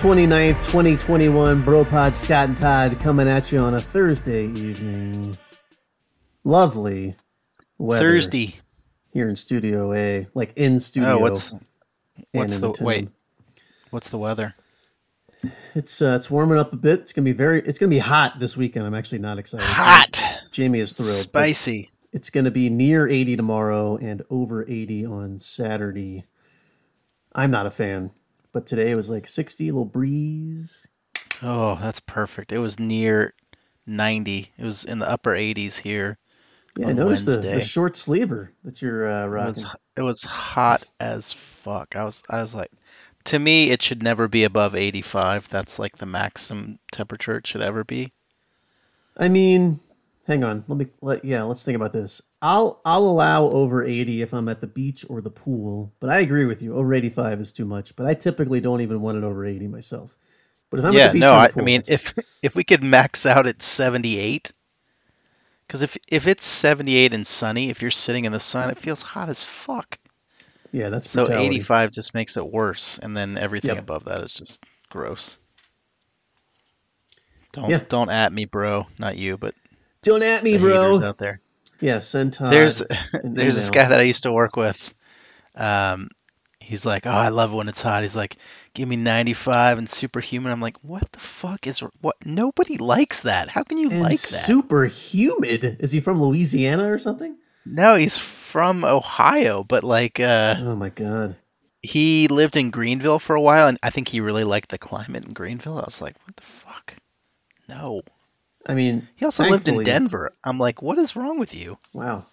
April 29th, 2021, Bro Pod Scott and Todd coming at you on a Thursday evening. Lovely weather Thursday. here in Studio A, like in studio. Oh, what's what's the wait? What's the weather? It's uh, it's warming up a bit. It's gonna be very. It's gonna be hot this weekend. I'm actually not excited. Hot, Jamie is thrilled. spicy. It's gonna be near 80 tomorrow and over 80 on Saturday. I'm not a fan, but today it was like 60, little breeze. Oh, that's perfect. It was near 90. It was in the upper 80s here. Yeah, I noticed the, the short sleever that you're uh, It rocking. was it was hot as fuck. I was I was like, to me, it should never be above 85. That's like the maximum temperature it should ever be. I mean, hang on. Let me let yeah, let's think about this. I'll I'll allow over 80 if I'm at the beach or the pool, but I agree with you. Over 85 is too much, but I typically don't even want it over 80 myself. But if I'm at yeah, the beach no, or the I, pool, I mean, if if we could max out at 78, because if if it's 78 and sunny, if you're sitting in the sun, it feels hot as fuck. yeah, that's So brutality. 85 just makes it worse, and then everything Yep. above that is just gross. Don't Yeah. don't at me, bro. Not you, but Don't at me, bro. out there. Yeah, send Todd There's there's this guy that I used to work with. Um, he's like, oh, I love it when it's hot. He's like, give me 95 and superhuman. I'm like, what the fuck is what? Nobody likes that. How can you and like that? super humid. Is he from Louisiana or something? No, he's from Ohio, but like uh Oh my god. he lived in Greenville for a while and I think he really liked the climate in Greenville. I was like, what the fuck? No. I mean, He also lived in Denver. I'm like, what is wrong with you? Wow.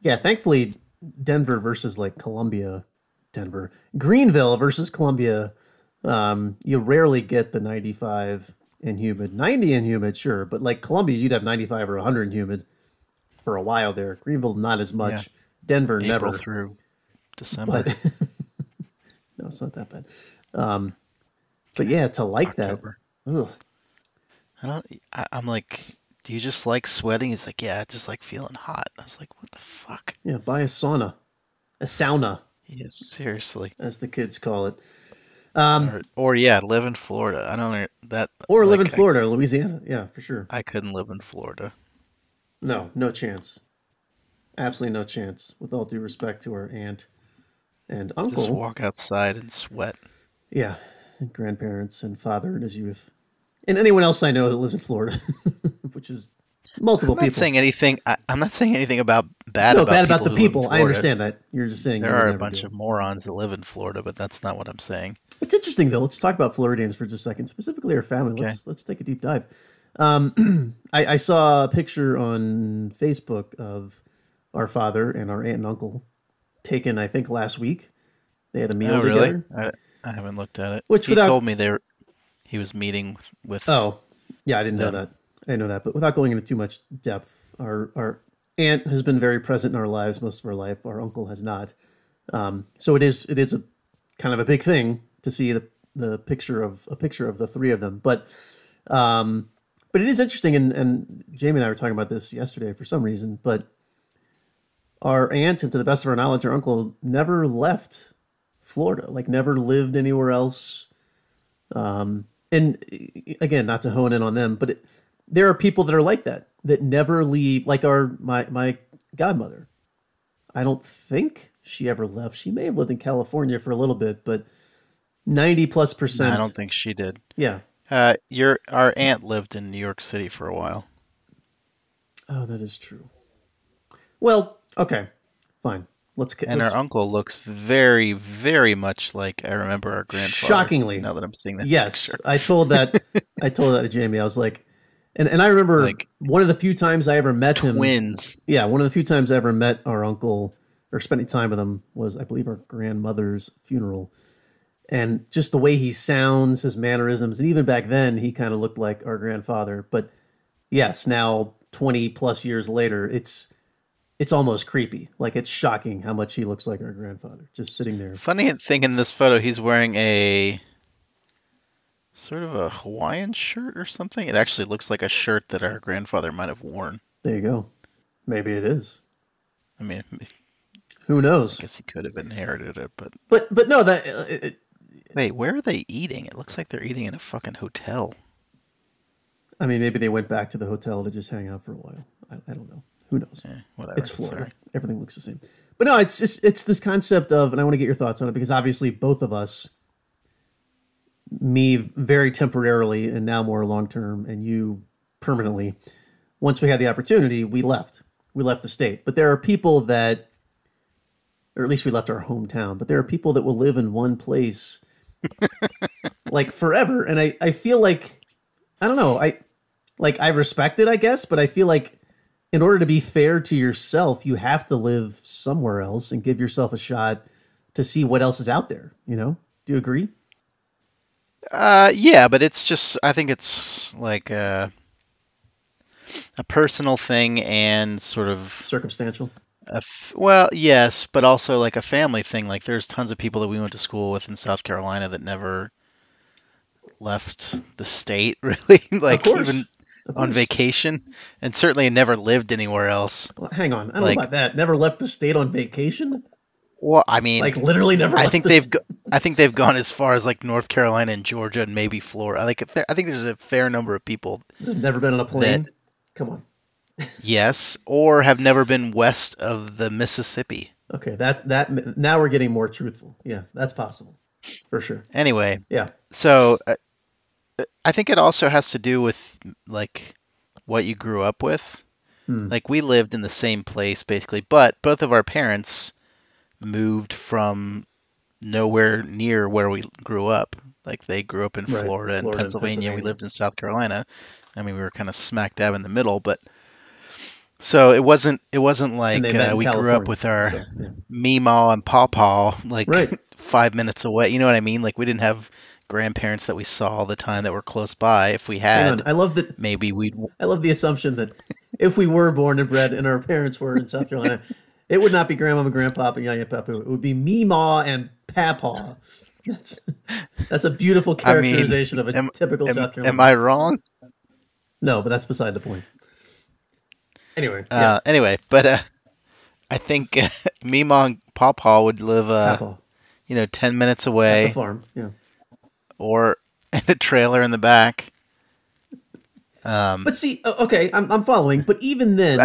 Yeah, thankfully, Denver versus like Columbia, Denver, Greenville versus Columbia. Um, you rarely get the 95 and humid. 90 and humid, sure, but like Columbia, you'd have 95 or 100 and humid for a while there. Greenville, not as much. Denver, April never. through December. But no, it's not that bad. Um, but yeah, to like October. that. Ugh. I don't I, I'm like, do you just like sweating? He's like, yeah, I just like feeling hot. I was like, what the fuck? Yeah, buy a sauna, a sauna, Yeah, seriously. as the kids call it. Um, Or, or yeah, live in Florida. I don't know that or live in like, I- Florida Louisiana. Yeah, for sure. I couldn't live in Florida. No, no chance. Absolutely no chance. With all due respect to our aunt and uncle. Just walk outside and sweat. Yeah, and grandparents and father in his youth. And anyone else I know that lives in Florida, which is multiple I'm not people. saying anything. I, I'm not saying anything about bad no, about bad about the who live in people. I understand that. You're just saying There are a bunch of morons that live in Florida, but that's not what I'm saying. It's interesting though. Let's talk about Floridians for just a second, specifically our family. Let's let's take a deep dive. Um, I, I saw a picture on Facebook of our father and our aunt and uncle taken, I think, last week. They had a meal oh, together. really? I, I haven't looked at it. Which he without- told me they were, he was meeting with, with Oh, yeah, I didn't know that. I didn't know that. But without going into too much depth, our our aunt has been very present in our lives most of our life. Our uncle has not. Um, so it is it is a kind of a big thing to see the the picture of a picture of the three of them. But um, but it is interesting, and and Jamie and I were talking about this yesterday for some reason. But our aunt, and to the best of our knowledge, our uncle never left Florida. Like never lived anywhere else and again not to hone in on them but it, there are people that are like that that never leave like our my my godmother. I don't think she ever left. She may have lived in california for a little bit but 90 plus percent I don't think she did. yeah. Uh, your our aunt lived in New York City for a while. oh that is true. Well okay fine let's And let's, our uncle looks very, very much like I remember our grandfather. Shockingly. Now that I'm seeing that yes picture. i told that i told that to jamie i was like and, and i remember Like, one of the few times i ever met him Twins. yeah, one of the few times I ever met our uncle or spending time with him was, I believe, our grandmother's funeral. And just the way he sounds, his mannerisms, and even back then, he kind of looked like our grandfather. But yes, now 20 plus years later, it's it's almost creepy. Like it's shocking how much he looks like our grandfather, just sitting there. Funny thing in this photo, he's wearing a sort of a Hawaiian shirt or something. It actually looks like a shirt that our grandfather might have worn. There you go. Maybe it is. I mean, Who knows? I guess he could have inherited it, but But but no, that uh, it, Wait, where are they eating? It looks like they're eating in a fucking hotel. I mean, maybe they went back to the hotel to just hang out for a while. I, I don't know. Who knows? Eh, whatever. It's Florida. Sorry. Everything looks the same. But no, it's, it's it's this concept of, and I want to get your thoughts on it because obviously both of us, me very temporarily and now more long term, and you permanently. Once we had the opportunity, we left. We left the state. But there are people that, or at least we left our hometown. But there are people that will live in one place, like forever. And I I feel like, I don't know. I like I respect it, I guess, but I feel like in order to be fair to yourself, you have to live somewhere else and give yourself a shot to see what else is out there. You know? Do you agree? Uh, yeah, but it's just I think it's like a, a personal thing and sort of Circumstantial. a f- well, yes, but also like a family thing. Like there's tons of people that we went to school with in South Carolina that never left the state really, like course. even on vacation, and certainly never lived anywhere else. Well, hang on, I don't like- know about that. Never left the state on vacation. Well, I mean, Like literally never. I think the they've go- I think they've gone as far as like North Carolina and Georgia and maybe Florida. Like I think there's a fair number of people, never been on a plane. Come on. yes, or have never been west of the Mississippi. Okay, that that now we're getting more truthful. Yeah, that's possible, for sure. Anyway, Yeah, so uh, I think it also has to do with like what you grew up with. Hmm. Like we lived in the same place basically, but both of our parents moved from nowhere near where we grew up. Like they grew up in Right, Florida, and Florida and Pennsylvania. We lived in South Carolina. I mean, we were kind of smack dab in the middle, but so it wasn't it wasn't like and they met uh, we grew up with our so, yeah. Meemaw and Pawpaw like Right. five minutes away. You know what I mean? Like we didn't have grandparents that we saw all the time that were close by. If we had, I love that. maybe we'd. I love the assumption that if we were born and bred and our parents were in South Carolina, it would not be grandmama, grandpapa, and yaya papa. It would be me Meemaw and Pawpaw. That's that's a beautiful I mean, characterization of a am- typical Am, South Carolina. am I wrong? No, but that's beside the point. Anyway, yeah, Uh, anyway, but uh, I think uh, Meemaw and Pawpaw would live, uh, you know, ten minutes at the away, farm. Yeah, or in a trailer in the back. Um, but see, okay, I'm I'm following. But even then,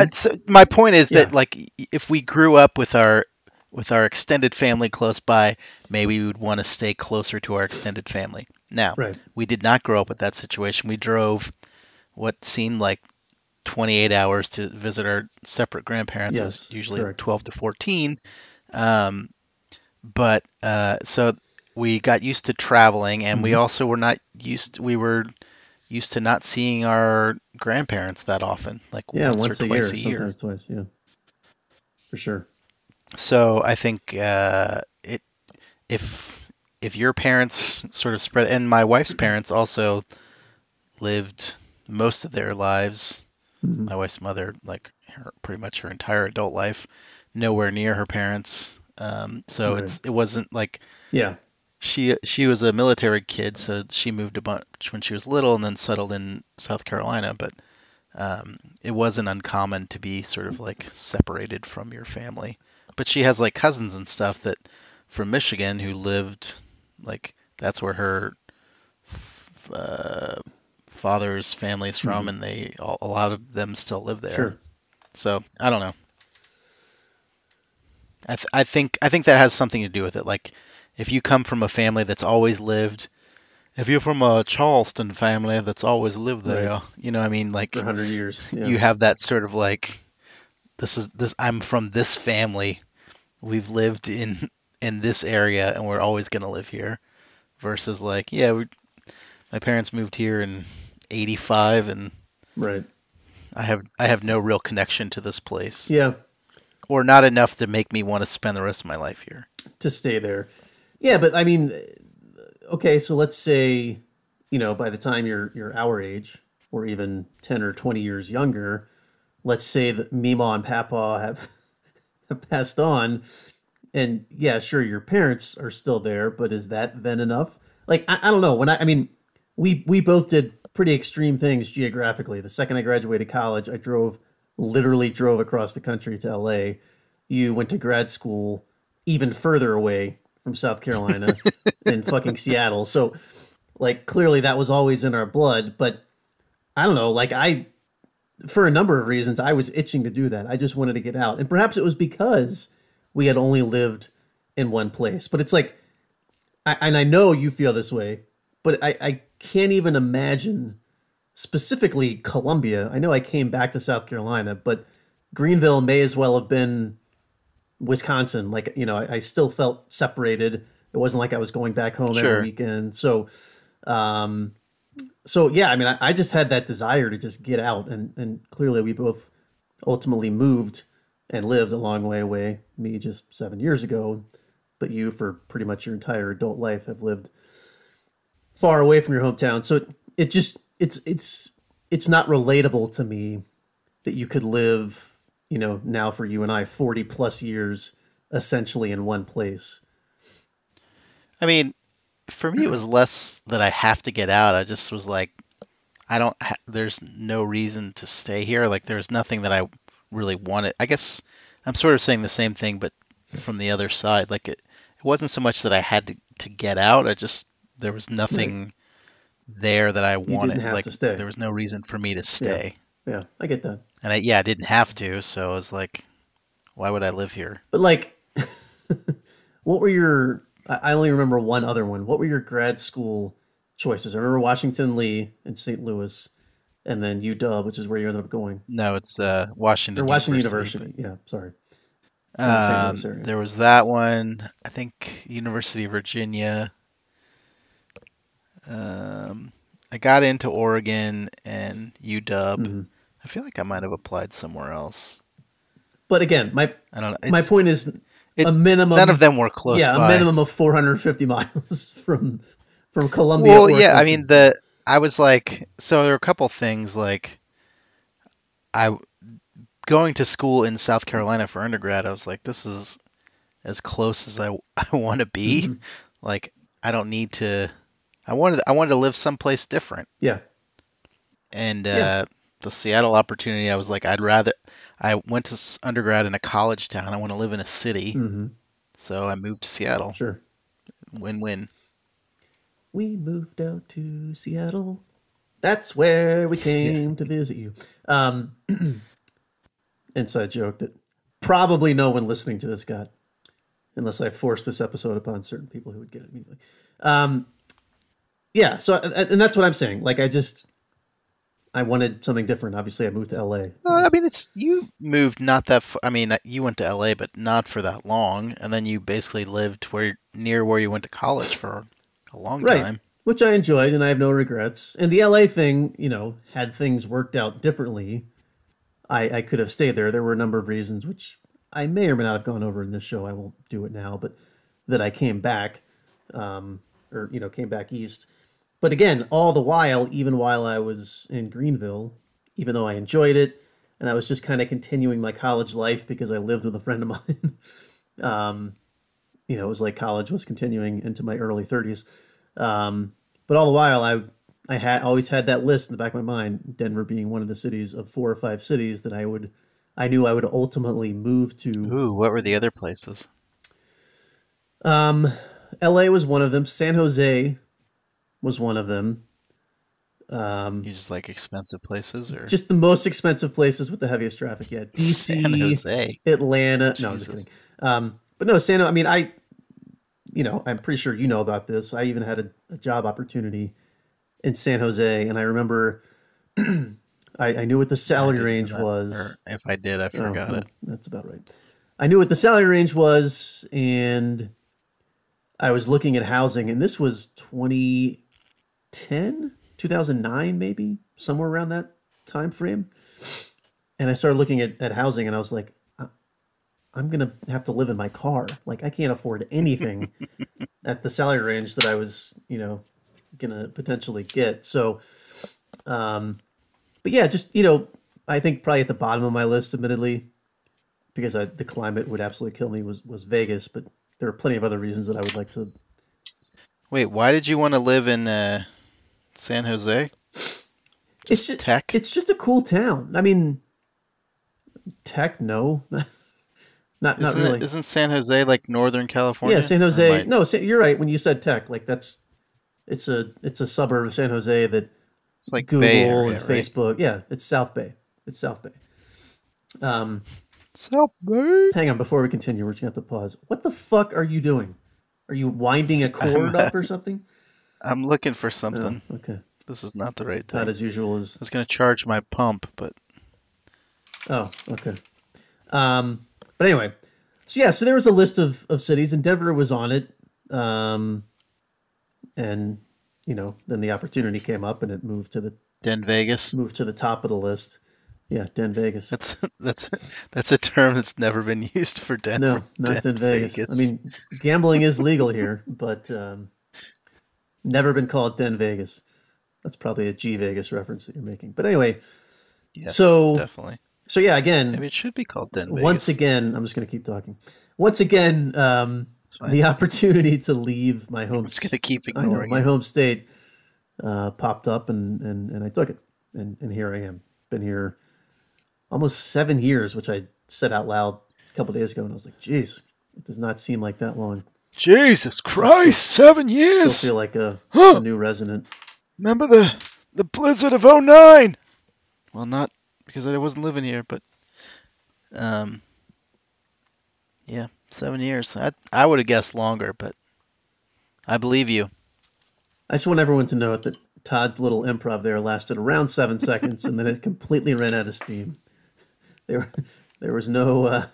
my point is that like if we grew up with our with our extended family close by, maybe we would want to stay closer to our extended family. Now, right? we did not grow up with that situation. We drove what seemed like 28 hours to visit our separate grandparents. it was Yes, usually correct. 12 to 14. Um, but uh, so we got used to traveling, and we Mhm. also were not used. we were used to not seeing our grandparents that often, like Yeah, once, once, or a year, twice a year. sometimes twice. Yeah, for sure. So I think uh, it if if your parents sort of spread, and my wife's parents also lived most of their lives. Mhm. My wife's mother, like her, pretty much her entire adult life, nowhere near her parents. Um, so Right. it's it wasn't like Yeah, she she was a military kid, so she moved a bunch when she was little, and then settled in South Carolina. But um, it wasn't uncommon to be sort of like separated from your family. But she has like cousins and stuff that from Michigan who lived like that's where her f- uh, father's family is from, Mhm. and they all, a lot of them still live there. sure. So I don't know. I th- I think I think that has something to do with it. Like if you come from a family that's always lived, if you're from a Charleston family that's always lived there, Right. you know, what I mean, like For hundred years. Yeah. you have that sort of like, this is this. I'm from this family. We've lived in in this area, and we're always gonna live here. Versus like, yeah, we, my parents moved here in '85, and right. I have I have no real connection to this place, Yeah, or not enough to make me want to spend the rest of my life here. to stay there. Yeah, but I mean, okay, so let's say, you know, by the time you're you're our age, or even ten or twenty years younger, let's say that Meemaw and Pawpaw have have passed on, and yeah, sure, your parents are still there, but is that then enough? Like, I, I don't know. When I, I mean, we we both did pretty extreme things geographically. The second I graduated college, I drove literally drove across the country to LA. You went to grad school even further away from South Carolina. in fucking Seattle. So, like, clearly that was always in our blood. But I don't know. Like, I, for a number of reasons, I was itching to do that. I just wanted to get out. And perhaps it was because we had only lived in one place. But it's like, I, and I know you feel this way, but I, I can't even imagine specifically Columbia. I know I came back to South Carolina, but Greenville may as well have been Wisconsin. Like, you know, I, I still felt separated. It wasn't like I was going back home Sure. every weekend. So, um, so yeah, I mean, I, I just had that desire to just get out, and and clearly we both ultimately moved and lived a long way away. Me just seven years ago, but you for pretty much your entire adult life have lived far away from your hometown. So it, it just it's it's it's not relatable to me that you could live, you know, now for you and I, forty plus years essentially in one place. I mean, for me, it was less that I have to get out. I just was like, I don't. Ha- there's no reason to stay here. Like, there's nothing that I really wanted. I guess I'm sort of saying the same thing, but from the other side. Like, it, it wasn't so much that I had to to get out. I just there was nothing there that I wanted. like, to stay. there was no reason for me to stay. Yeah, I get that. And I, yeah, I didn't have to. So I was like, why would I live here? But like, what were your? I only remember one other one. What were your grad school choices? I remember Washington Lee in St. Louis, and then UW, which is where you ended up going, No, it's uh, Washington. or Washington University. University. Yeah, sorry. the Um, there was that one. I think University of Virginia. Um, I got into Oregon and UW. Mhm. I feel like I might have applied somewhere else. But again, my I don't know. my point is a minimum. none of them were close yeah, by. a minimum of 450 miles from from Columbia. Well, yeah, I mean the I was like so there were a couple things like I going to school in South Carolina for undergrad, I was like this is as close as I I want to be. Mhm. Like I don't need to I wanted I wanted to live someplace different. yeah, And uh Yeah. The Seattle opportunity, I was like I'd rather I went to undergrad in a college town. I want to live in a city. hmm So I moved to Seattle. sure. Win-win. We moved out to Seattle. That's where we came to visit you. Um, inside joke that probably no one listening to this got, unless I forced this episode upon certain people who would get it immediately. Um, yeah, so and that's what I'm saying. Like I just I wanted something different. Obviously, I moved to LA. Well, I mean, it's you moved not that far. I mean, you went to LA, but not for that long, and then you basically lived where near where you went to college for a long Right. time. which I enjoyed and I have no regrets. And the LA thing, you know, had things worked out differently, I, I could have stayed there. There were a number of reasons, which I may or may not have gone over in this show. I won't do it now, but that I came back, um, or you know, came back east. But again, all the while, even while I was in Greenville, even though I enjoyed it, and I was just kind of continuing my college life because I lived with a friend of mine. um, you know, it was like college was continuing into my early 30s. Um, but all the while, I I had always had that list in the back of my mind. Denver being one of the cities of four or five cities that I would, I knew I would ultimately move to. Ooh, what were the other places? Um, L.A. was one of them. San Jose was one of them. Um, You just like expensive places, or just the most expensive places with the heaviest traffic. Yeah, San DC, Jose? Atlanta. No, I'm just kidding. Um, but no, San. I mean, I, you know, I'm pretty sure you know about this. I even had a, a job opportunity in San Jose, and I remember, I, I knew what the salary range that, was. if I did, I Oh, forgot well, it. That's about right. I knew what the salary range was, and I was looking at housing, and this was 2010, 2009, maybe somewhere around that time frame. And I started looking at, at housing, and I was like, "I- I'm gonna have to live in my car. Like I can't afford anything at the salary range that I was, you know, gonna potentially get. So, um, but yeah, just you know, I think probably at the bottom of my list, admittedly, because I, the climate would absolutely kill me was was Vegas. But there are plenty of other reasons that I would like to. Wait, why did you want to live in uh, San Jose? It's just, Tech? it's just a cool town. I mean, tech, no, Not not Isn't, really. it, isn't San Jose like Northern California? yeah, San Jose. No, you're right when you said tech. Like that's it's a it's a suburb of San Jose that it's like Google Area, and right? Facebook. Yeah, it's South Bay. It's South Bay. Um, South Bay. hang on, before we continue, we're just gonna have to pause. What the fuck are you doing? Are you winding a cord up or something? I'm looking for Oh, something. okay. This is not the right time. Not as usual as I was gonna charge my pump, but Oh, okay. Um, but anyway, so yeah, so there was a list of, of cities, and Denver was on it. Um, and you know, then the opportunity came up, and it moved to the Den Vegas. moved to the top of the list. Yeah, Den Vegas. That's that's that's a term that's never been used for Denver. No, not Den, Den Vegas. Vegas. I mean, gambling is legal here, but um, never been called Den Vegas. That's probably a G Vegas reference that you're making. But anyway, Yes, so- definitely. so yeah, again, Maybe it should be called Den Vegas. once again, I'm just going to keep talking. Once again, um, the opportunity to leave my home, I'm just gonna keep I know, ignoring my home state uh, popped up, and, and and I took it, and and here I am. Been here almost seven years, which I said out loud a couple days ago, and I was like, "Geez, it does not seem like that long." Jesus Christ, seven years. Still feel like a, a new resident. Remember the the blizzard of 09? Well, not because I wasn't living here, but um, yeah, seven years. I I would have guessed longer, but I believe you. I just want everyone to know that Todd's little improv there lasted around seven seconds, and then it completely ran out of steam. There, there was no uh,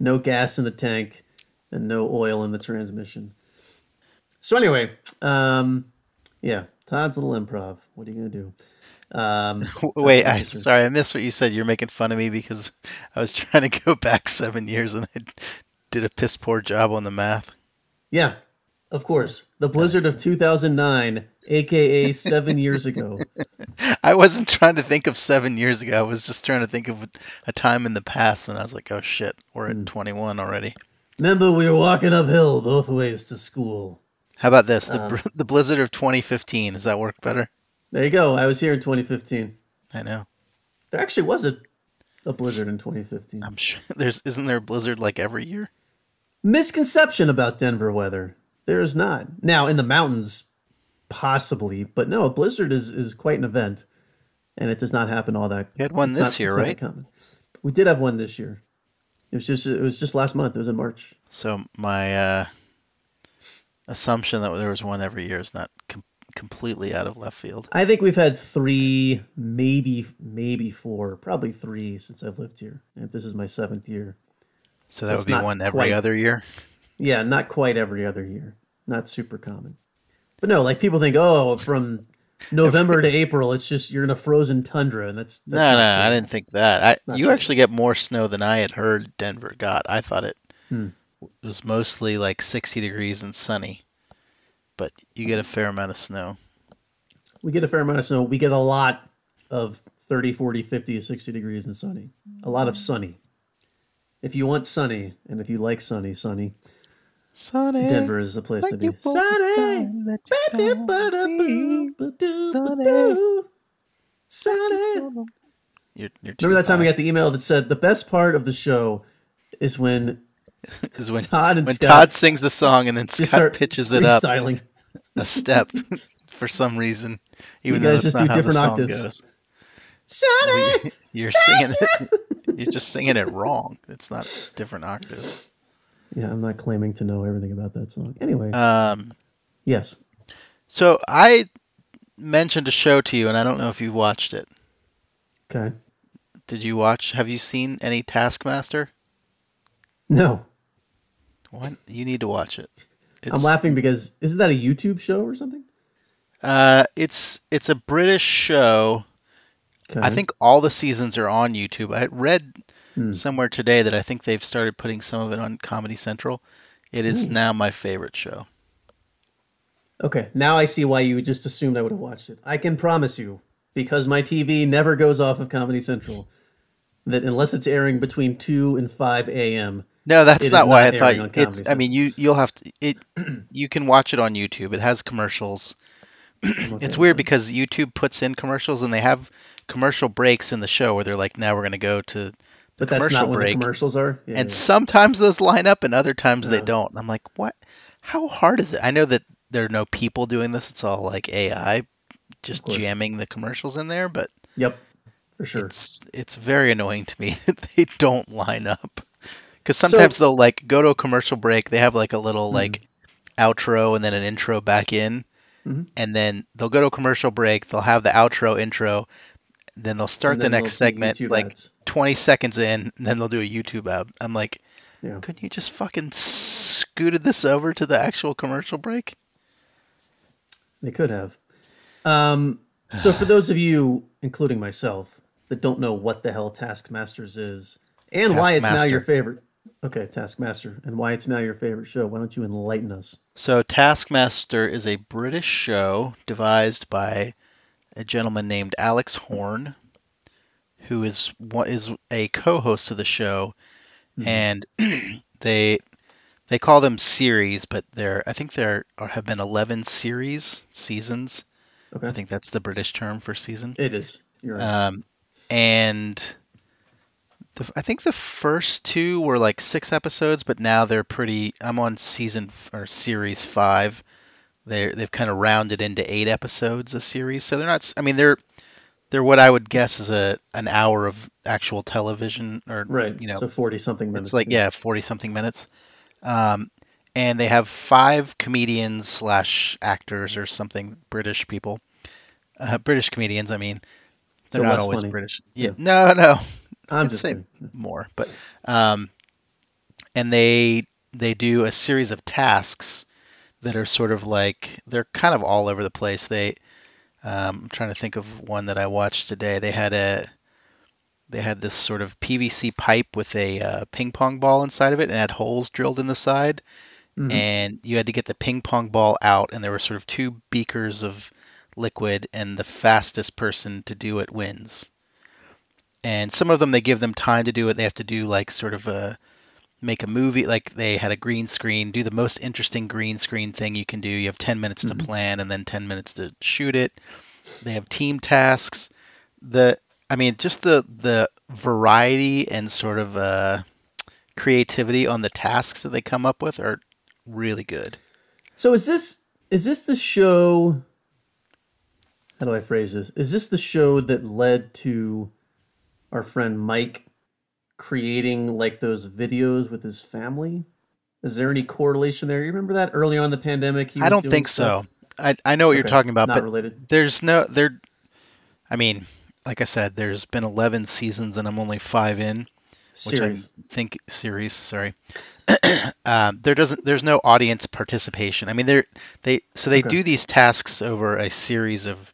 no gas in the tank and no oil in the transmission. So anyway, um, yeah, Todd's a little improv. What are you gonna do? Um, Wait, I sorry, I missed what you said. You're making fun of me because I was trying to go back seven years and I did a piss poor job on the math. yeah, of course, the blizzard of 2009, aka seven years ago. I wasn't trying to think of seven years ago. I was just trying to think of a time in the past, and I was like, oh shit, we're Hmm. at 21 already. Remember, we were walking uphill both ways to school. How about this? The, Um, the blizzard of 2015. Does that work better? There you go. I was here in 2015. I know. There actually was a, a blizzard in 2015. I'm sure there's isn't there a blizzard like every year? Misconception about Denver weather. There is not. Now, in the mountains, possibly, but no, a blizzard is, is quite an event, and it does not happen all that. You had one this not- year, it's not that right? We did have one this year. It was just it was just last month. It was in March. So my uh, assumption that there was one every year is not com- completely out of left field. I think we've had three, maybe maybe four, probably three since I've lived here. And this is my seventh year. So So that would be one every quite- other year. Yeah, not quite every other year. Not super common. But no, like people think, oh, from November to April, it's just you're in a frozen tundra, and that's, that's no, no, not I didn't think that. I, you true. actually get more snow than I had heard Denver got. I thought it Hmm. was mostly like 60 degrees and sunny, but you get a fair amount of snow. We get a fair amount of snow. We get a lot of 30, 40, 50, 60 degrees and sunny. A lot of sunny. If you want sunny, and if you like sunny, sunny, Sunny. Denver is the place to be. you you! You're, you're Remember that time we got the email that said the best part of the show is when when Todd and when Scott Todd sings the song and then Scott start pitches it up a step for some reason, even guys though that's just do not how the different song octaves. goes. Sunny! You're singing it. You're just singing it wrong. It's not different octaves. Yeah, I'm not claiming to know everything about that song. Anyway, Um, yes. so I mentioned a show to you, and I don't know if you watched it. Okay. Did you watch? Have you seen any Taskmaster? No, What? You need to watch it. It's, I'm laughing because isn't that a YouTube show or something? Uh, it's it's a British show. Okay. I think all the seasons are on YouTube. I read Hmm. somewhere today that I think they've started putting some of it on Comedy Central. It is Hmm. now my favorite show. Okay, now I see why you just assumed I would have watched it. I can promise you, because my TV never goes off of Comedy Central, that unless it's airing between two and five a.m., No, that's not why not I thought on it's. I mean, you you'll have to it. You can watch it on YouTube. It has commercials. Okay It's weird because YouTube puts in commercials and they have commercial breaks in the show where they're like, now we're going to go to But that's not when the commercials are. Yeah, and yeah. sometimes those line up and other times they don't. I'm like, what? How hard is it? I know that there are no people doing this. It's all like AI just jamming the commercials in there, but Yep, for sure. it's it's very annoying to me that they don't line up. Cuz sometimes they'll like go to a commercial break, they have like a little Mhm. like outro and then an intro back in. Mhm. And then they'll go to a commercial break, they'll have the outro intro, then they'll start And the next segment YouTube like ads. 20 seconds in, and then they'll do a YouTube ad. I'm like, Yeah. couldn't you just fucking scooted this over to the actual commercial break? They could have. Um, so for those of you, including myself, that don't know what the hell Taskmasters is and why it's now your favorite. Okay, Taskmaster, and why it's now your favorite show. Why don't you enlighten us? So, Taskmaster is a British show devised by a gentleman named Alex Horne, who is what is a co-host of the show, Mhm. and they they call them series, but there I think there are, have been eleven series seasons. Okay, I think that's the British term for season. it is. You're right. Um, and the, I think the first two were like six episodes, but now they're pretty. I'm on season or series five. They they've kind of rounded into eight episodes a series, so they're not. I mean, they're they're what I would guess is a an hour of actual television, or right. you know, so forty something minutes. it's like yeah, forty something minutes. Um, and they have five comedians slash actors or something British people, uh, British comedians. I mean, they're So not always funny. British. Yeah, Yeah. no, no, I'm I'd just say kidding. more, but um, and they they do a series of tasks that are sort of like they're kind of all over the place. They um, I'm trying to think of one that I watched today. They had a they had this sort of PVC pipe with a uh, ping pong ball inside of it and had holes drilled in the side Mhm. and you had to get the ping pong ball out and there were sort of two beakers of liquid and the fastest person to do it wins and some of them they give them time to do it they have to do like sort of a make a movie like they had a green screen do the most interesting green screen thing you can do you have 10 minutes to Mhm. plan and then 10 minutes to shoot it they have team tasks the i mean just the the variety and sort of uh creativity on the tasks that they come up with are really good So is this is this the show? How do I phrase this? Is this the show that led to our friend Mike creating like those videos with his family? Is there any correlation there? You remember that early on in the pandemic? He i don't think stuff? so I, I know what you're talking about Not but related. there's no there i mean like i said there's been 11 seasons and i'm only five in which Series. I think series. Sorry, um, there doesn't. There's no audience participation. I mean, they're they so they Okay. do these tasks over a series of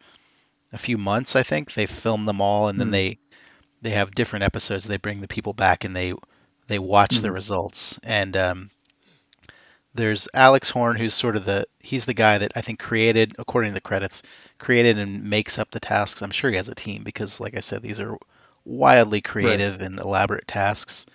a few months. I think they film them all, and then Hmm. they they have different episodes. They bring the people back, and they they watch the Mhm. results. And um, there's Alex Horne, who's sort of the he's the guy that I think created, according to the credits, created and makes up the tasks. I'm sure he has a team because, like I said, these are wildly creative and elaborate tasks.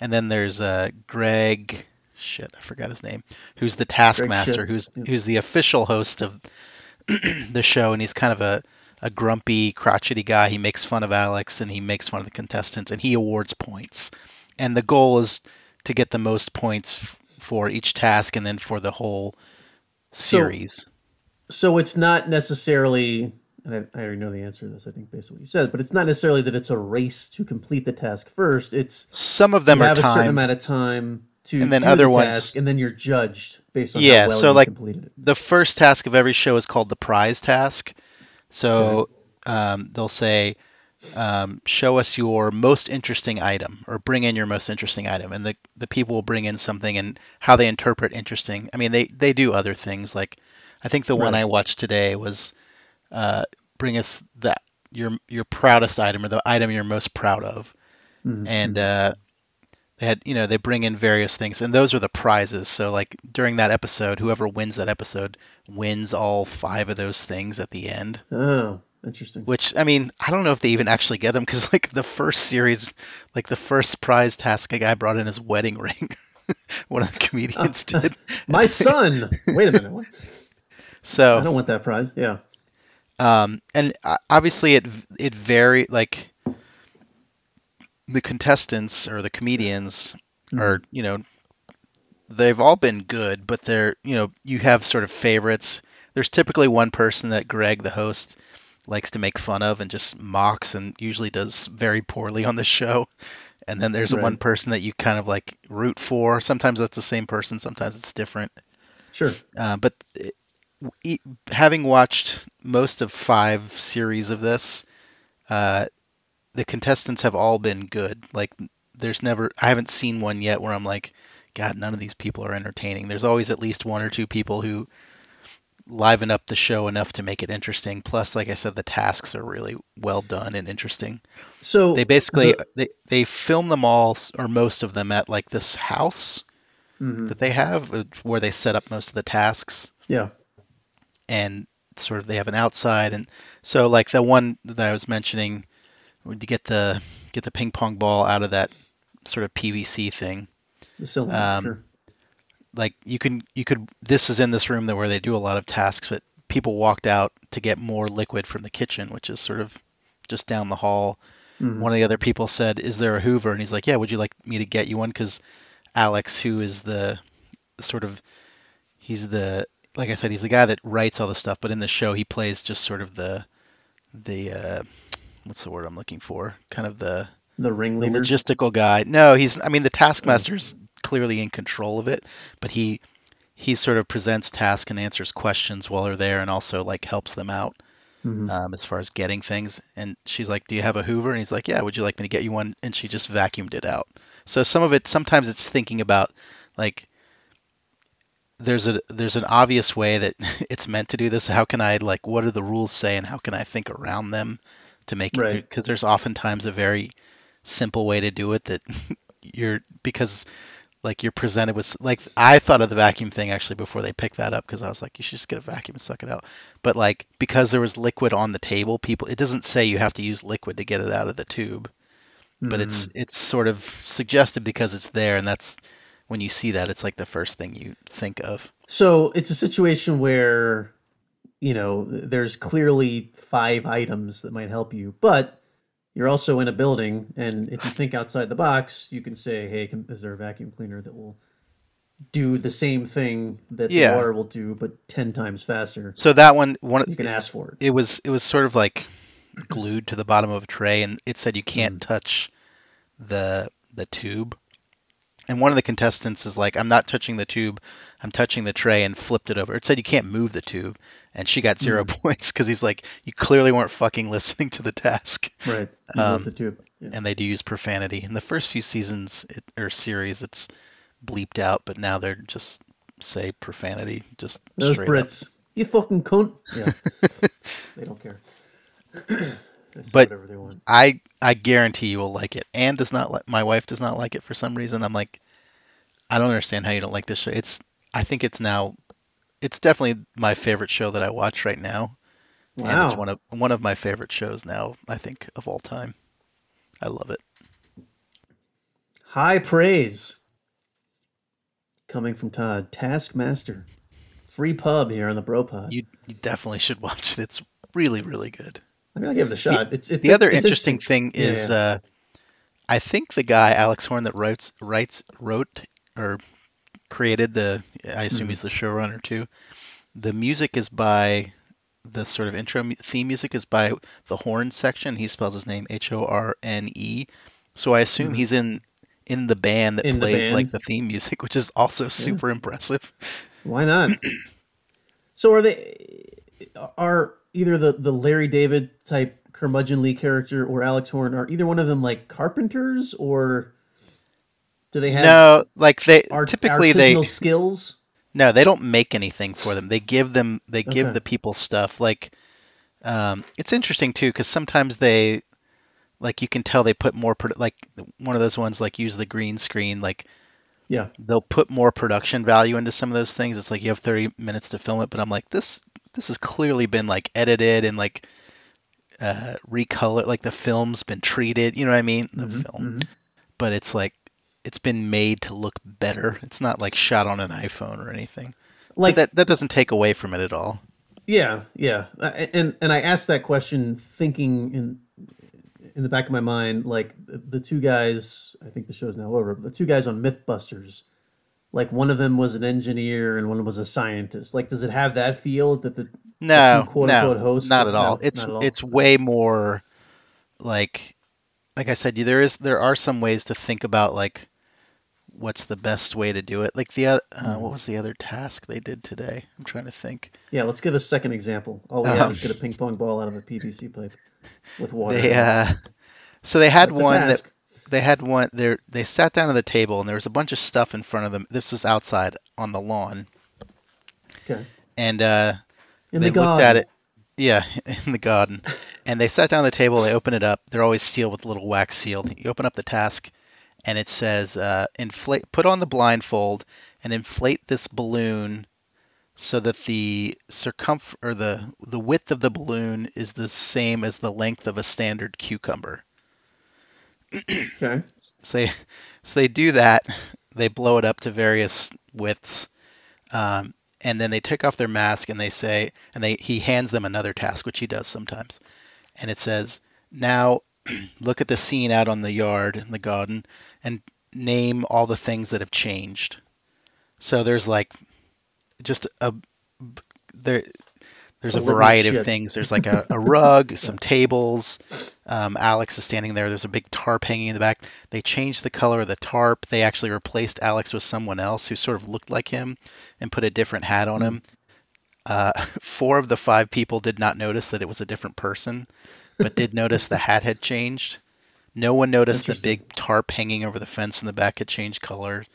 And then there's uh, Greg, shit, I forgot his name, who's the taskmaster, who's yeah. who's the official host of the show, and he's kind of a a grumpy, crotchety guy. He makes fun of Alex and he makes fun of the contestants, and he awards points. And the goal is to get the most points f- for each task, and then for the whole series. So it's not necessarily, and I, I already know the answer to this, I think, based on what you said, but it's not necessarily that it's a race to complete the task first. It's Some of them you are have a certain amount of time to And then do other the ones- task, and then you're judged based on Yeah, how well so you like- completed it. the first task of every show is called the prize task. So um, they'll say, um, "Show us your most interesting item," or "Bring in your most interesting item," and the the people will bring in something and how they interpret interesting. I mean, they they do other things like, I think the one I watched today was, uh, "Bring us that your your proudest item or the item you're most proud of," Mhm. and uh, they had you know they bring in various things and those are the prizes so like during that episode whoever wins that episode wins all five of those things at the end oh, interesting. which i mean i don't know if they even actually get them because like the first series like the first prize task a guy brought in his wedding ring one of the comedians did My son. Wait a minute. What? I don't want that prize. Yeah. um and uh, obviously it it very like the contestants or the comedians Mhm. are you know they've all been good, but they're you know you have sort of favorites. There's typically one person that Greg, the host, likes to make fun of and just mocks, and usually does very poorly on the show. And then there's Right. one person that you kind of like root for. Sometimes that's the same person, sometimes it's different. Sure. Uh, but it, e- having watched most of five series of this, uh, the contestants have all been good. Like, there's never, I haven't seen one yet where I'm like, God, none of these people are entertaining. There's always at least one or two people who liven up the show enough to make it interesting. Plus, like I said, the tasks are really well done and interesting. So They basically the- they they film them all or most of them at like this house Mhm. that they have uh, where they set up most of the tasks yeah. and sort of they have an outside and so like the one that I was mentioning you get the get the ping pong ball out of that sort of PVC thing The cylinder. Um, sure. like you can you could this is in this room that where they do a lot of tasks but people walked out to get more liquid from the kitchen which is sort of just down the hall Mhm. one of the other people said is there a hoover and he's like yeah would you like me to get you one because alex who is the sort of he's the like i said he's the guy that writes all the stuff but in the show he plays just sort of the the uh what's the word i'm looking for kind of the The the ringleader. logistical guy. No, he's. I mean, the taskmaster's clearly in control of it, but he he sort of presents tasks and answers questions while they're there, and also like helps them out Mhm. um, as far as getting things. And she's like, "Do you have a Hoover?" And he's like, "Yeah. Would you like me to get you one?" And she just vacuumed it out. So some of it, sometimes it's thinking about like there's a there's an obvious way that it's meant to do this. How can I like what do the rules say, and how can I think around them to make it? Because there's oftentimes a very simple way to do it that you're because like you're presented with like I thought of the vacuum thing actually before they picked that up because I was like you should just get a vacuum and suck it out. But like because there was liquid on the table, people it doesn't say you have to use liquid to get it out of the tube, but it's Mhm. it's sort of suggested because it's there and that's when you see that it's like the first thing you think of. So it's a situation where, you know, there's clearly five items that might help you, but you're also in a building, and if you think outside the box, you can say, "Hey, can, is there a vacuum cleaner that will do the same thing that Yeah. the water will do, but ten times faster?" So that one one You can ask for it. it was it was sort of like glued to the bottom of a tray and it said you can't mm. touch the the tube and one of the contestants is like i'm not touching the tube i'm touching the tray and flipped it over it said you can't move the tube and she got 0 points because he's like you clearly weren't fucking listening to the task Right. Um, the tube. Yeah. and they do use profanity in the first few seasons it, or series it's bleeped out but now they're just say profanity just Those straight up. Brits, you fucking cunt. Yeah. they don't care. But- whatever they want. I I guarantee you will like it. Anne does not like my wife does not like it for some reason. I'm like, I don't understand how you don't like this show. It's I think it's now it's definitely my favorite show that I watch right now. And it's one of one of my favorite shows now, I think, of all time. I love it. High praise coming from Todd. Taskmaster. Free pub here on the Bro Pod. You you definitely should watch it. It's really, really good. I mean, I'll give it a shot. It's, it's The other it's interesting thing is yeah. uh I think the guy Alex Horne that writes writes wrote or created the I assume Mhm. he's the showrunner too. The music is by the sort of intro theme music is by the Horne Section. He spells his name H O R N E. So I assume Mhm. he's in in the band that In the plays like the theme music, which is also super impressive. Why not? so are they? Are either the the Larry David type curmudgeonly character or Alex Horne are either one of them like carpenters or do they have No, like they art, typically they skills? No, they don't make anything for them. They give them they give Okay. the people stuff. Like um, it's interesting too because sometimes they like you can tell they put more like one of those ones like use the green screen like Yeah. they'll put more production value into some of those things. It's like you have 30 minutes to film it, but I'm like this this has clearly been like edited and like uh recolor like the film's been treated, you know what I mean? The Mhm, film. mhm. But it's like it's been made to look better. It's not like shot on an iPhone or anything. Like But that that doesn't take away from it at all. Yeah, yeah, Uh, and and I asked that question thinking in in the back of my mind, like the, the two guys. I think the show's now over. But the two guys on MythBusters, like one of them was an engineer and one was a scientist. Like, does it have that feel that the No, two quote no, unquote hosts? not at all. It's not at all? it's way more like like I said, you there is there are some ways to think about like what's the best way to do it. Like the uh, Hmm. what was the other task they did today? I'm trying to think. Yeah, let's give a second example. All we Um, have is get a ping pong ball out of a PVC pipe with water. They it. uh, so they had That's one that. They had one they they sat down at the table and there was a bunch of stuff in front of them. This was outside on the lawn, Okay. and uh, In they the looked at it. Yeah, in the garden, and they sat down at the table. They open it up. They're always sealed with a little wax seal. You open up the task, and it says, uh, "Inflate. Put on the blindfold and inflate this balloon." So that the circumfer or the the width of the balloon is the same as the length of a standard cucumber. Okay. So they, so they do that. They blow it up to various widths, um, and then they take off their mask and they say, and they he hands them another task, which he does sometimes, and it says, now look at the scene out on the yard in the garden and name all the things that have changed. So there's like just a there. There's A variety of things. There's like a, a rug, some tables, um, Alex is standing there. There's a big tarp hanging in the back. They changed the color of the tarp. They actually replaced Alex with someone else who sort of looked like him and put a different hat on him. Uh, four of the five people did not notice that it was a different person, but did notice the hat had changed. No one noticed the big tarp hanging over the fence in the back had changed color.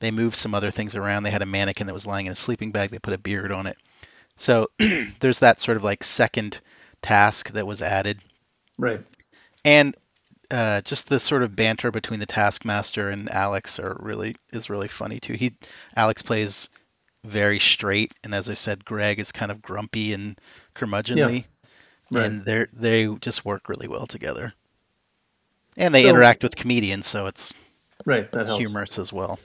They moved some other things around. They had a mannequin that was lying in a sleeping bag. They put a beard on it. So there's that sort of like second task that was added Right. and uh, just the sort of banter between the taskmaster and Alex are really is really funny too. He Alex plays very straight, and as I said, Greg is kind of grumpy and curmudgeonly, Right. and they they just work really well together. And they So- interact with comedians, so it's Right. That helps. humorous as well.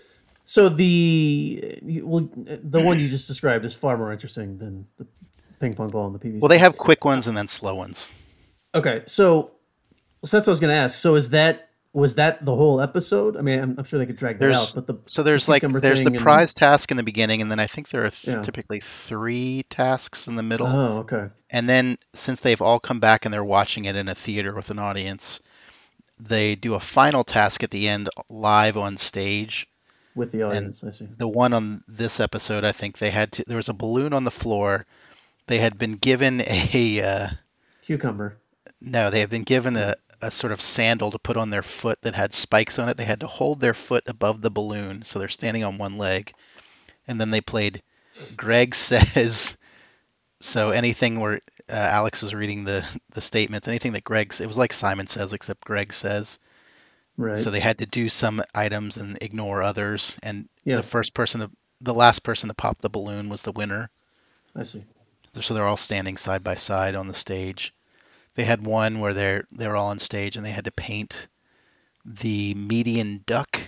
So the well, the one you just described is far more interesting than the ping pong ball and the PVC. Well, they have quick ones and then slow ones. Okay, so so that's what I was going to ask. So is that was that the whole episode? I mean, I'm, I'm sure they could drag that There's out, but the so there's like there's the and- prize task in the beginning, and then I think there are th- Yeah. typically three tasks in the middle. oh, okay, And then since they've all come back and they're watching it in a theater with an audience, they do a final task at the end live on stage. With the audience, I see. The one on this episode, I think they had to there was a balloon on the floor. They had been given a uh, Cucumber. no, they had been given a, a sort of sandal to put on their foot that had spikes on it. They had to hold their foot above the balloon, so they're standing on one leg. And then they played Greg says so anything where uh, Alex was reading the the statements, anything that Greg it was like Simon says except Greg says. Right. So they had to do some items and ignore others and Yeah. the first person to the last person to pop the balloon was the winner. I see. So they're all standing side by side on the stage. They had one where they're they're all on stage and they had to paint the median duck.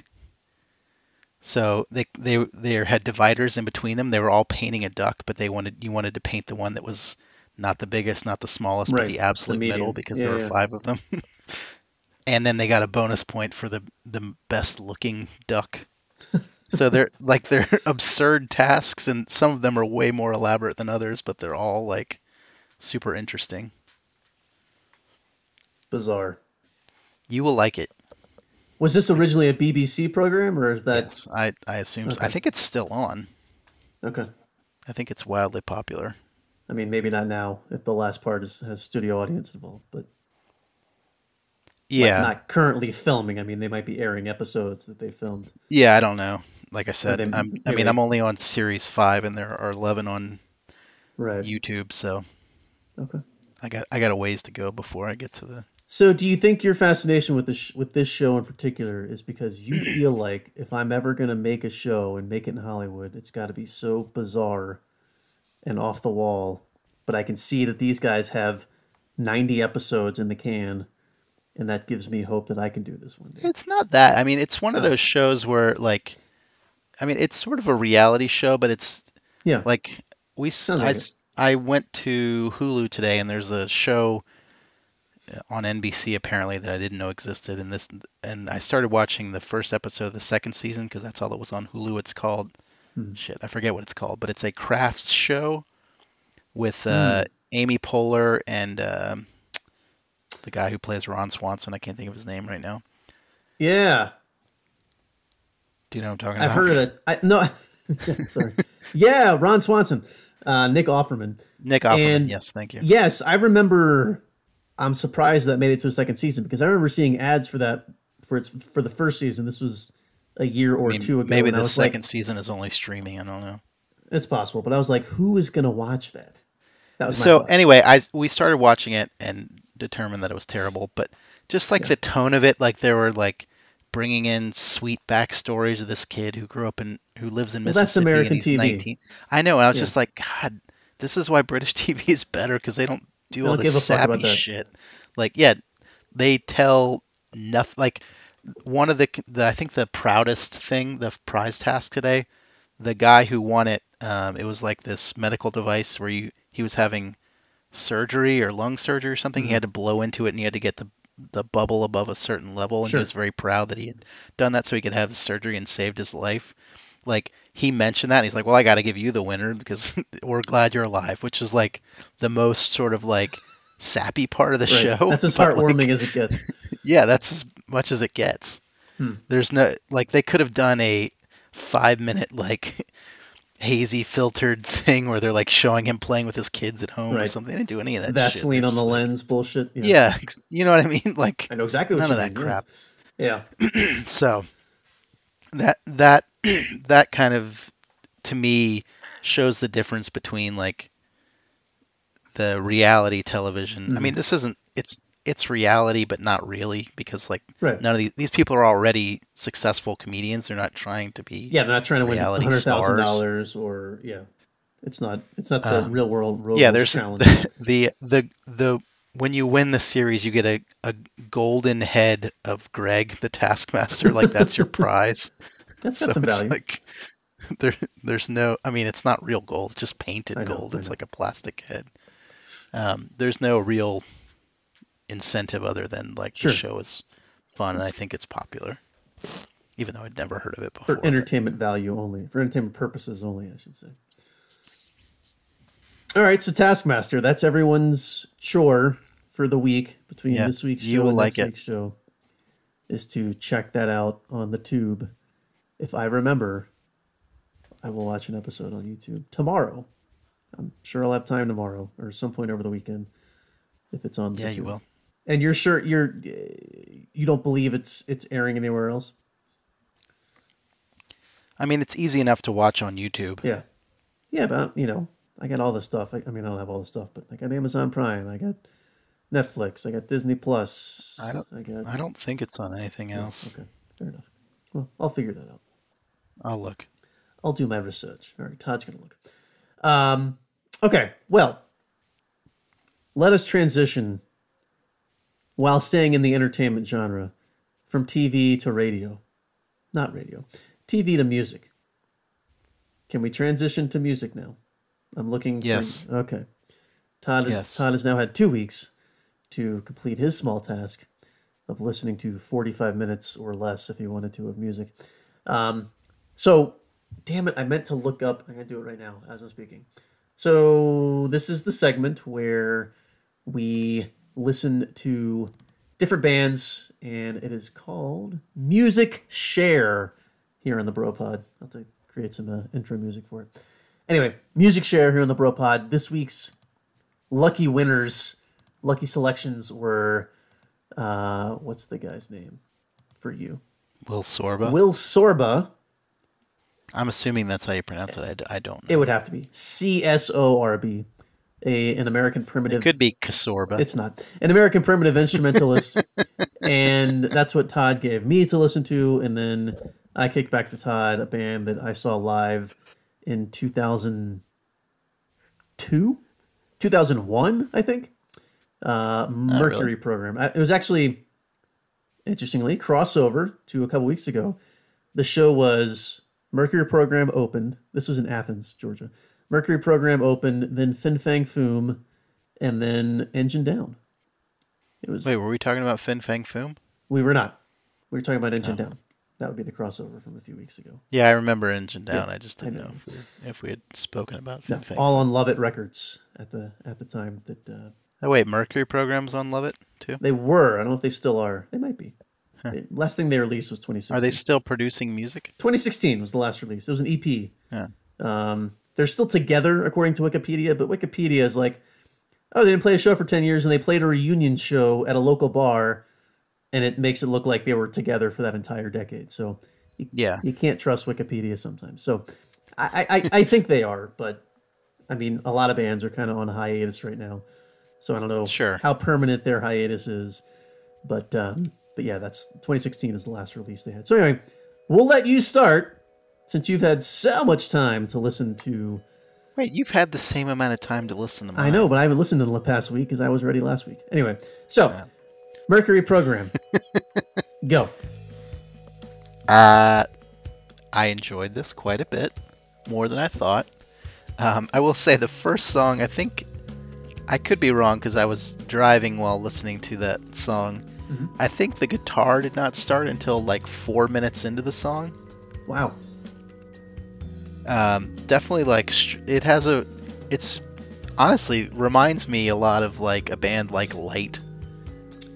So they they they had dividers in between them. They were all painting a duck, but they wanted you wanted to paint the one that was not the biggest, not the smallest, but Right, the the absolute middle because Yeah, there were yeah. five of them. and then they got a bonus point for the the best looking duck. so they're like they're absurd tasks and some of them are way more elaborate than others, but they're all like super interesting. Bizarre. You will like it. Was this originally a BBC program, or is that yes, I I assume. So. I think it's still on. okay? I think it's wildly popular. I mean, maybe not now if the last part is, has studio audience involved, but like, Yeah, not currently filming. I mean, they might be airing episodes that they filmed. yeah. I don't know. Like I said, they- I'm, I mean, they- I'm only on series five, and there are 11 on Right. YouTube, so Okay. I got I got a ways to go before I get to the. So, do you think your fascination with this with this show in particular is because you feel like if I'm ever going to make a show and make it in Hollywood, it's got to be so bizarre and off the wall, but I can see that these guys have 90 episodes in the can, and that gives me hope that I can do this one day. It's not that. I mean, it's one of those shows where like, I mean, it's sort of a reality show, but it's Yeah. like we Sounds I, like I went to Hulu today and there's a show on NBC apparently that I didn't know existed, and this and I started watching the first episode of the second season because that's all that was on Hulu. It's called Hmm. shit, I forget what it's called, but it's a crafts show with uh, Amy Poehler and um the guy who plays Ron Swanson. I can't think of his name right now. Yeah, Do you know what I'm talking about? I've about? heard of it. I no, sorry. Yeah, Ron Swanson, uh, Nick Offerman. Nick Offerman. And- yes, thank you. Yes, I remember. I'm surprised that made it to a second season because I remember seeing ads for that for its for the first season. This was a year or I mean, two ago. maybe the second Like, season is only streaming. I don't know. it's possible, but I was like, who is going to watch that? That was my so thought. anyway, I we started watching it and determined that it was terrible. But just like Yeah. the tone of it, like there were like bringing in sweet backstories of this kid who grew up in who lives in Well, that's Mississippi American and he's TV. 19. I know, and I was Yeah. just like, God, this is why British TV is better because they don't do They all don't this give a fuck about sappy shit. Like, yeah, they tell nothing. Like one of the, the I think the proudest thing, the prize task today, the guy who won it, um, it was like this medical device where you he was having surgery or lung surgery or something. Mhm. He had to blow into it and he had to get the the bubble above a certain level, and Sure. he was very proud that he had done that so he could have his surgery and saved his life. Like he mentioned that, and he's like, "Well, I got to give you the winner because we're glad you're alive," which is like the most sort of like sappy part of the Right. show. That's as but, like, heartwarming as it gets. yeah, that's as much as it gets. Hmm. There's no like they could have done a five minute like hazy filtered thing where they're like showing him playing with his kids at home or something. They didn't do any of that. Vaseline They're on the like- lens bullshit. know. Yeah, you know what I mean. Like I know exactly what none of that mean, crap. yes. Yeah. so that that that kind of to me shows the difference between like the reality television. I Mhm. mean, this isn't it's it's reality, but not really because like Right. none of these these people are already successful comedians. They're not trying to be. Yeah, they're not trying to win hundred thousand dollars or yeah. It's not. It's not the Um, real world. Road yeah, there's challenge. the the the the when you win the series, you get a, a golden head of Greg, the Taskmaster. Like that's your prize. That's got so some it's value. like there there's no I mean it's not real gold, it's just painted know, gold. It's like a plastic head. Um, there's no real incentive other than like Sure. the show is fun and I think it's popular. Even though I'd never heard of it for before. but- entertainment value only, for entertainment purposes only, I should say. All right, so Taskmaster, that's everyone's chore for the week between Yeah, this week's show and like next it. week's show, is to check that out on the tube. If I remember, I will watch an episode on YouTube tomorrow. I'm sure I'll have time tomorrow or some point over the weekend if it's on. the yeah, you will. And you're sure you're you don't believe it's it's airing anywhere else? I mean it's easy enough to watch on YouTube. Yeah. Yeah, but you know, I got all this stuff. I, I mean, I don't have all this stuff, but I got Amazon Prime. I got Netflix. I got Disney Plus. I don't- I got. I don't think it's on anything else. Okay, fair enough. Well, I'll figure that out. I'll look. I'll do my research. All right, Todd's gonna look. Um, okay, well, let us transition while staying in the entertainment genre from TV to radio, not radio, TV to music. Can we transition to music now? I'm looking. for- Yes. okay. Todd has Yes. Todd has now had two weeks to complete his small task of listening to 45 minutes or less, if he wanted to, of music. Um, so, damn it, I meant to look up. I'm going to do it right now as I'm speaking. So, this is the segment where we listen to different bands, and it is called Music Share here on the Bro Pod. I'll have to create some uh, intro music for it. Anyway, Music Share here on the Bro Pod. This week's lucky winners, lucky selections were uh, what's the guy's name for you? Will Csorba. Will Csorba. I'm assuming that's how you pronounce it. I don't know. It would have to be C S O R B, a an American primitive. It could be Casorba. It's not an American primitive instrumentalist, and that's what Todd gave me to listen to, and then I kicked back to Todd, a band that I saw live in two thousand two, two thousand one, I think. Uh, Mercury really? program. I- It was actually interestingly crossover to a couple weeks ago. The show was Mercury program opened. This was in Athens, Georgia. Mercury program opened, then Fin Fang Foom, and then Engine Down. It was. Wait, were we talking about Fin Fang Foom? We were not. We were talking about Engine Oh. Down. That would be the crossover from a few weeks ago. Yeah, I remember Engine Down. Yeah, I just didn't know. know, if, we if we had spoken about No, Fin Fang. all on Lovitt Records at the at the time that uh, Oh wait, Mercury programs on Lovitt too. they were. I don't know if they still are. They might be. Huh. The last thing they released was 2016. Are they still producing music? 2016 was the last release. It was an EP. Yeah. Um, they're still together according to Wikipedia, but Wikipedia is like, oh, they didn't play a show for 10 years and they played a reunion show at a local bar, and it makes it look like they were together for that entire decade. So Yeah. you can't trust Wikipedia sometimes. So I, I, I think they are, but I mean, a lot of bands are kind of on hiatus right now. So I don't know Sure. how permanent their hiatus is, but um, but yeah, that's 2016 is the last release they had. So anyway, we'll let you start since you've had so much time to listen to. Wait, you've had the same amount of time to listen to mine. I know, but I haven't listened to the past week because I was ready last week. Anyway, so Yeah. Mercury program, go. Uh, I enjoyed this quite a bit, more than I thought. Um, I will say the first song, I think I could be wrong because I was driving while listening to that song. Mhm. I think the guitar did not start until like four minutes into the song. Wow. Um, definitely like it has a, it's honestly reminds me a lot of like a band like LITE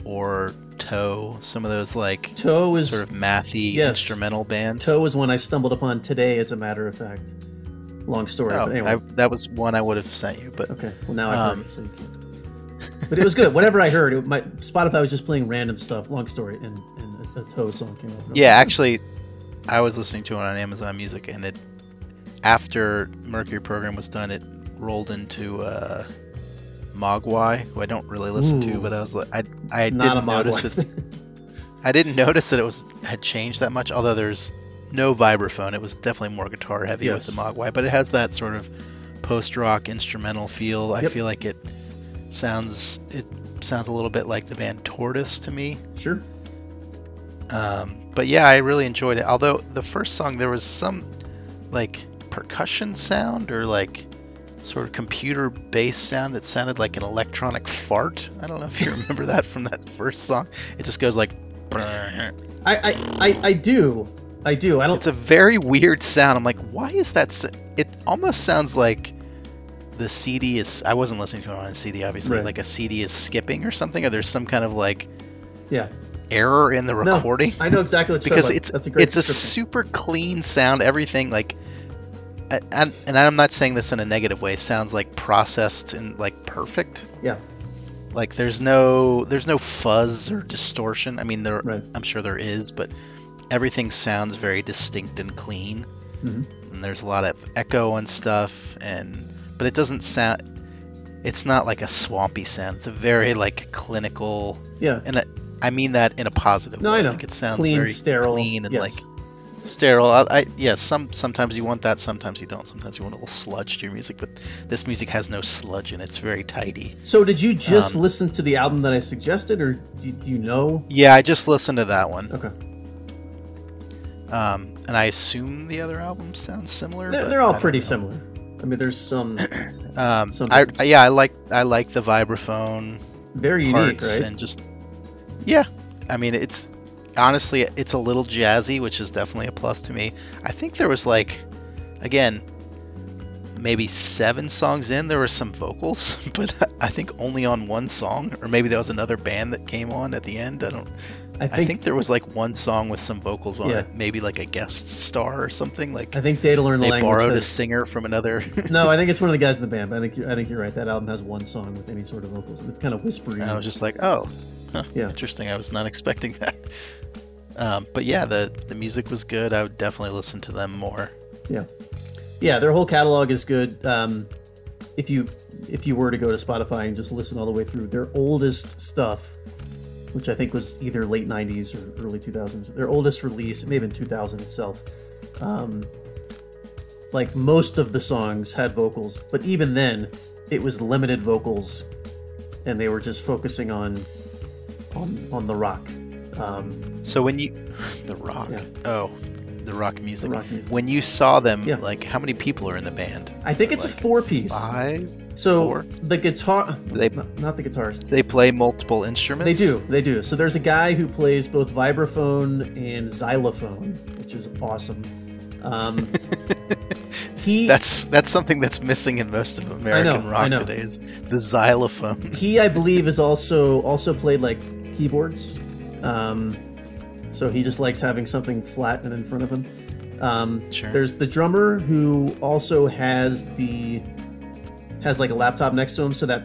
or Toe, some of those like Toe is sort of mathy Yes. instrumental bands. Toe is one I stumbled upon today, as a matter of fact. Long story, Oh, but anyway. I, that was one I would have sent you, but Okay, well now I heard Um, it, so you can't. But it was good. Whatever I heard, it, my Spotify was just playing random stuff. Long story, and and a, a Toe song came up. yeah, actually, I was listening to it on Amazon Music, and it after Mercury program was done, it rolled into uh, Mogwai, who I don't really listen to, but I was like, I I didn't notice it. I didn't notice that it was had changed that much. Although there's no vibraphone, it was definitely more guitar heavy Yes. with the Mogwai, but it has that sort of post rock instrumental feel. I feel like it sounds it sounds a little bit like the band Tortoise to me. sure. Um, but yeah, I really enjoyed it. Although the first song there was some like percussion sound or like sort of computer based sound that sounded like an electronic fart. I don't know if you remember that from that first song. It just goes like. I, I, I, I do. I do. I don't. It's a very weird sound. I'm like, why is that? s- It almost sounds like the CD is. I wasn't listening to it on a CD, obviously. Right. Like a CD is skipping or something, or there's some kind of like Yeah. error in the recording. No. I know exactly what you're because talking it's about. That's a great it's a super clean sound. Everything like, I- and, and I'm not saying this in a negative way. Sounds like processed and like perfect. Yeah. Like there's no there's no fuzz or distortion. I mean there Right. I'm sure there is, but everything sounds very distinct and clean. Mhm. And there's a lot of echo and stuff, and but it doesn't sound. It's not like a swampy sound. It's a very like clinical, Yeah. and I, I mean that in a positive No, way. I know. Like it sounds Clean, very sterile. clean and yes. like sterile. I, I yes, some sometimes you want that, sometimes you don't. Sometimes you want a little sludge to your music, but this music has no sludge and it's very tidy. So did you just um, listen to the album that I suggested, or do, do you know? Yeah, I just listened to that one, Okay. um, and I assume the other albums sound similar. They're, but they're all pretty know. similar. I mean, there's some Um, Some I, yeah, I like I like the vibraphone very unique, right? and just yeah. I mean, it's honestly it's a little jazzy, which is definitely a plus to me. I think there was like again maybe seven songs in there were some vocals, but I think only on one song, or maybe there was another band that came on at the end. I don't. I I think, think there was like one song with some vocals on Yeah. it, maybe like a guest star or something. Like I think Data Learn the they Language. borrowed a singer from another. no, I think it's one of the guys in the band. But I think you're, I think you're right. That album has one song with any sort of vocals, it's kind of whispery. And I was just like, oh, huh, Yeah. interesting. I was not expecting that. Um, but yeah, the the music was good. I would definitely listen to them more. Yeah, yeah. Their whole catalog is good. Um, if you if you were to go to Spotify and just listen all the way through their oldest stuff, which I think was either late '90s or early 2000s, their oldest release, it may have been 2000 itself. Um, like most of the songs had vocals, but even then, it was limited vocals, and they were just focusing on on on the rock. Um, So when you the rock, Yeah. oh, the rock music. rock music. When you saw them, Yeah. like how many people are in the band? I think it's it a four piece. Five. So four? the guitar, They- not, the guitarist. They play multiple instruments. They do, they do. So there's a guy who plays both vibraphone and xylophone, which is awesome. Um, he That's that's something that's missing in most of American I rock know. today is the xylophone. he I believe is also also played like keyboards. Um, so he just likes having something flat and in front of him. Um, Sure. There's the drummer who also has the has like a laptop next to him, so that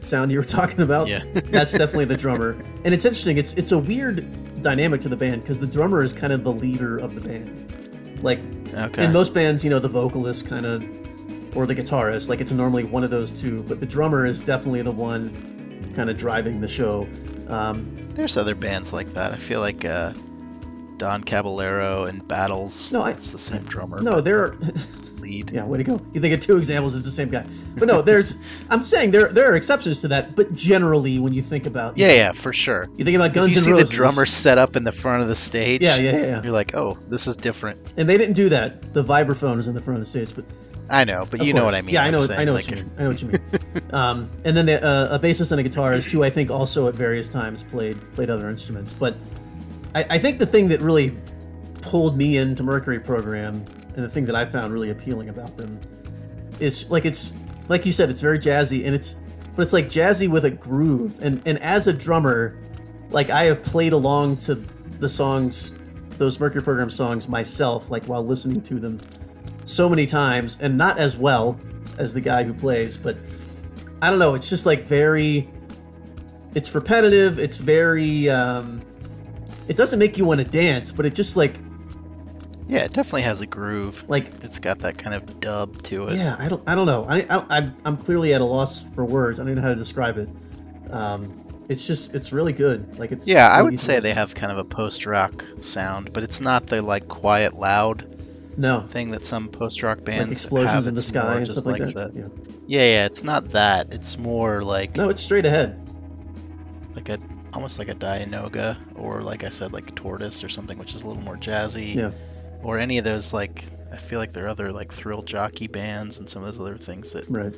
sound you were talking about. Yeah. that's definitely the drummer. And it's interesting. It's it's a weird dynamic to the band because the drummer is kind of the leader of the band. Like Okay. in most bands, you know, the vocalist kind of or the guitarist, like it's normally one of those two, but the drummer is definitely the one kind of driving the show. Um, There's other bands like that. I feel like uh, Don Caballero and Battles. No, I- it's the same drummer. no, there are lead. yeah, way to go. You think of two examples, it's the same guy. But no, there's I'm saying there there are exceptions to that, but generally when you think about Yeah, yeah, for sure. you think about Guns if you see Roses. the drummer set up in the front of the stage, Yeah, yeah, yeah, yeah. you're like, oh, this is different. And they didn't do that. The vibraphone is in the front of the stage, but I know, but Of you know what. I mean. Yeah, I know. saying, I know like, what you mean. I know what you mean. um, and then the, uh, a bassist and a guitarist who I think also at various times played played other instruments. But I, I think the thing that really pulled me into Mercury program and the thing that I found really appealing about them is like it's like you said, it's very jazzy and it's but it's like jazzy with a groove. And and as a drummer, like I have played along to the songs, those Mercury program songs myself, like while listening to them so many times and not as well as the guy who plays but i don't know it's just like very it's repetitive it's very um it doesn't make you want to dance but it just like yeah, it definitely has a groove. like It's got that kind of dub to it. yeah i don't i don't know. I, I I'm- clearly at a loss for words. I don't know how to describe it. Um it's just it's really good. Like it's Yeah, I would say listen they have kind of a post-rock sound, but it's not the like quiet, loud no thing that some post-rock bands like explosions have. in the sky and just stuff like, like that the- yeah Yeah, yeah, it's not that. It's more like no it's straight ahead like a almost like a Dianogah or like I said, like a Tortoise or something, which is a little more jazzy. yeah Or any of those like I feel like there are other like thrill jockey bands and some of those other things that right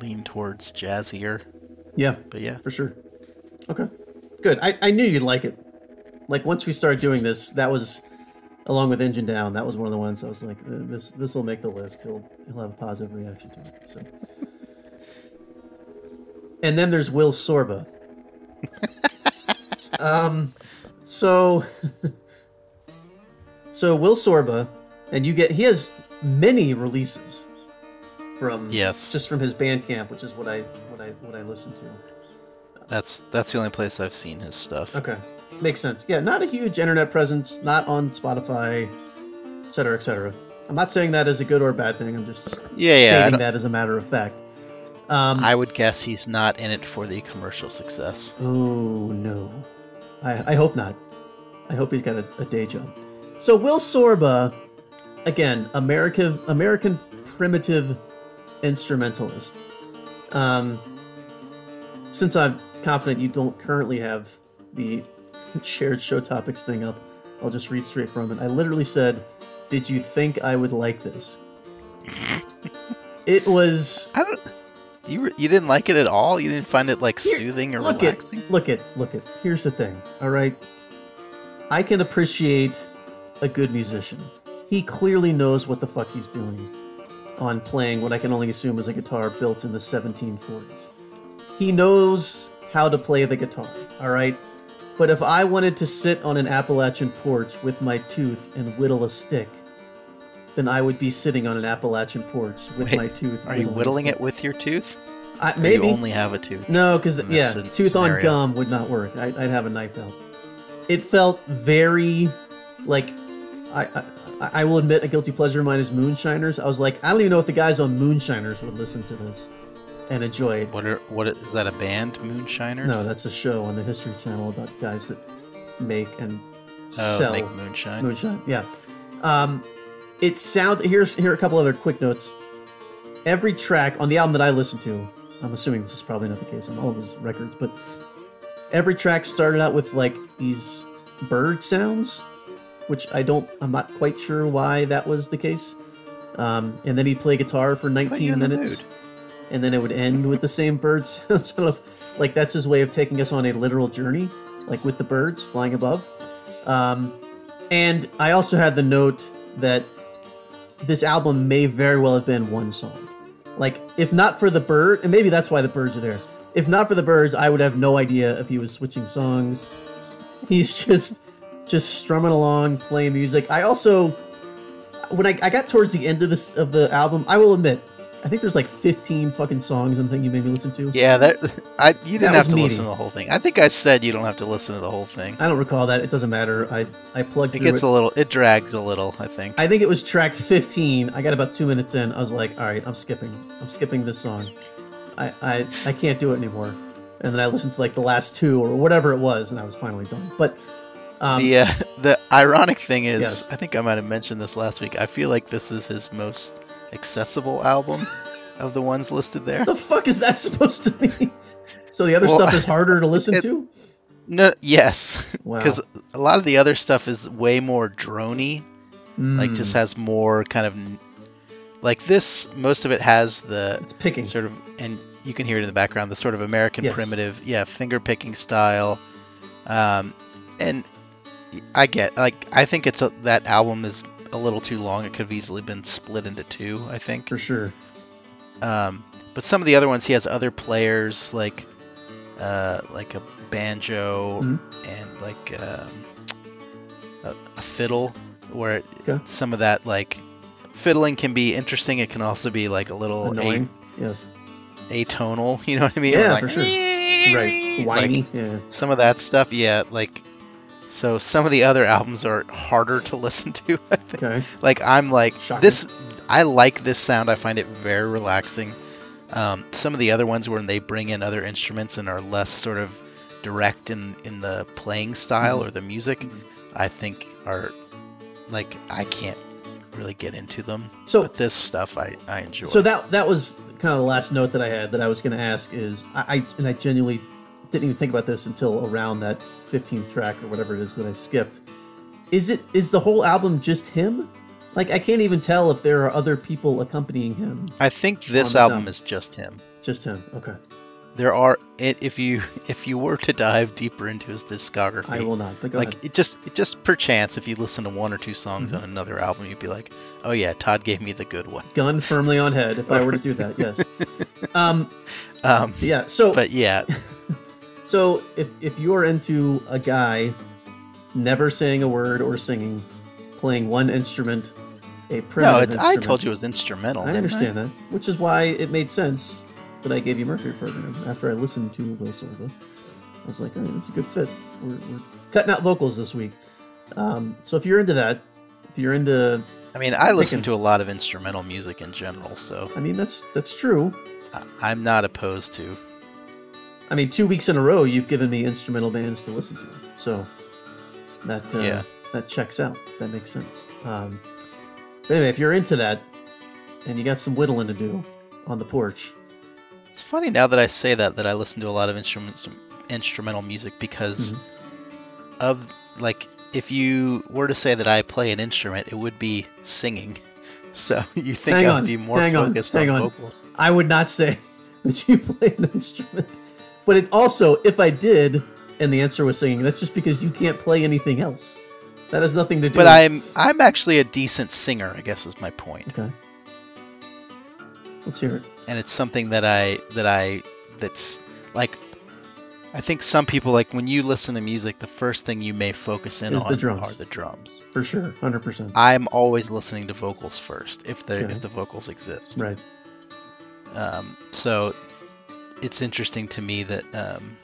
lean towards jazzier. yeah But yeah, for sure. Okay, good. I, I knew you'd like it. Like once we started doing this, that was along with Engine Down. That was one of the ones I was like, "Uh, this this will make the list. He'll he'll have a positive reaction to it. So, and then there's Will Csorba. um, so so Will Csorba, and you get he has many releases from Yes. just from his Bandcamp, which is what I what I what I listen to. that's that's the only place I've seen his stuff. Okay, makes sense. Yeah, not a huge internet presence, not on Spotify, et cetera, et cetera. I'm not saying that as a good or bad thing. I'm just Yeah, yeah, stating don't- that as a matter of fact. Um, I would guess he's not in it for the commercial success. oh no, I, I hope not. I hope he's got a, a day job. So Will Csorba, again, American American primitive instrumentalist. Um, since I'm confident you don't currently have the shared show topics thing up, I'll just read straight from it. I literally said, "Did you think I would like this?" it was I don't. You you didn't like it at all. You didn't find it like Here, soothing or look relaxing. it, look it, look it. Here's the thing, all right. I can appreciate a good musician. He clearly knows what the fuck he's doing on playing what I can only assume is a guitar built in the 1740s. He knows how to play the guitar, all right. But if I wanted to sit on an Appalachian porch with my tooth and whittle a stick, then I would be sitting on an Appalachian porch with Wait, my tooth. Are you whittling it with your tooth? I, maybe you only have a tooth. no, because yeah, scen- tooth on gum would not work. I, I'd have a knife out. It felt very like I, I I will admit a guilty pleasure of mine is Moonshiners. I was like, I don't even know if the guys on Moonshiners would listen to this and enjoy it. What are what is that a band? Moonshiners? No, that's a show on the History Channel about guys that make and oh, sell make moonshine. Moonshine, yeah. Um, it sound here's here are a couple other quick notes. Every track on the album that I listened to, I'm assuming this is probably not the case on all of his records, but every track started out with like these bird sounds, which I don't. I'm not quite sure why that was the case. Um, and then he'd play guitar for Just to 19 in the minutes, and then it would end with the same birds. sort of like that's his way of taking us on a literal journey, like with the birds flying above. Um, and I also had the note that this album may very well have been one song. Like, if not for the bird, and maybe that's why the birds are there. If not for the birds, I would have no idea if he was switching songs. He's just just strumming along, playing music. I also, when I, I got towards the end of this of the album, I will admit, I think there's like 15 fucking songs on the thing you made me listen to. Yeah, that I you didn't That have to meaty. listen to the whole thing. I think I said you don't have to listen to the whole thing. I don't recall that. It doesn't matter. I I plugged It gets it. a little, it drags a little. I think. I think it was track 15. I got about two minutes in. I was like, all right, I'm skipping. I'm skipping this song. I, I, I can't do it anymore. And then I listened to like the last two or whatever it was, and I was finally done. But um, the uh, the ironic thing is, Yes. I think I might have mentioned this last week. I feel like this is his most accessible album of the ones listed there. the fuck is that supposed to mean? So the other Well, stuff is harder to listen it- to? No, yes, Wow. because a lot of the other stuff is way more drony. Like, just Mm, has more kind of like this. Most of it has the it's picking. sort of, and you can hear it in the background, the sort of American Yes. primitive, yeah, finger picking style. Um, and I get like I think it's a, that album is a little too long. It could have easily been split into two. I think. For sure. Um, but some of the other ones, he has other players like, uh, like a banjo Mhm. and like um, a, a fiddle, where it, Okay. some of that like fiddling can be interesting. It can also be like a little a, Annoying. yes. atonal. You know what I mean? Yeah, Like, for sure. Right. like, Whiny. yeah. some of that stuff, yeah. Like, so some of the other albums are harder to listen to. I think. Okay. Like I'm like Shocking. this. I like this sound. I find it very relaxing. Um, some of the other ones when they bring in other instruments and are less sort of direct in in the playing style Mhm. or the music, Mhm. I think are like I can't really get into them. So But this stuff I I enjoy. So that that was kind of the last note that I had that I was going to ask is I, I and I genuinely didn't even think about this until around that 15th track or whatever it is that I skipped. Is it is the whole album just him? Like I can't even tell if there are other people accompanying him. I think this album album. is just him. Just him. Okay. There are if you if you were to dive deeper into his discography, I will not. Like ahead. it just it just perchance if you listen to one or two songs Mhm. on another album you'd be like oh yeah todd gave me the good one Gun firmly on head if I were to do that. Yes. Um um yeah, so but yeah So if if you're into a guy never saying a word or singing, playing one instrument, a no primitive it's, i told you it was instrumental I understand that, which is why it made sense that I gave you Mercury Program after I listened to Will Csorba. I was like, all right, that's a good fit. We're, we're cutting out vocals this week. Um, so if you're into that, if you're into, i mean i listen Picking. to a lot of instrumental music in general so I mean, that's that's true. I- i'm not opposed to I mean, two weeks in a row, you've given me instrumental bands to listen to, so that uh, Yeah. that checks out. That makes sense. Um, but anyway, if you're into that, and you got some whittling to do on the porch, it's funny now that i say that that i listen to a lot of instruments instrumental music because Mm-hmm. of like if you were to say that i play an instrument it would be singing so you think Hang i'd on, be more focused on on. vocals I would not say that you play an instrument. But it also, if I did, and the answer was singing, that's just because you can't play anything else. That has nothing to do. But I'm I'm actually a decent singer, I guess is my point. okay. Let's hear it. And it's something that I that I that's like I think some people like when you listen to music, the first thing you may focus in Is on the drums. are the drums. For sure, hundred percent. I'm always listening to vocals first, if the Okay. if the vocals exist. Right. Um, so it's interesting to me that um,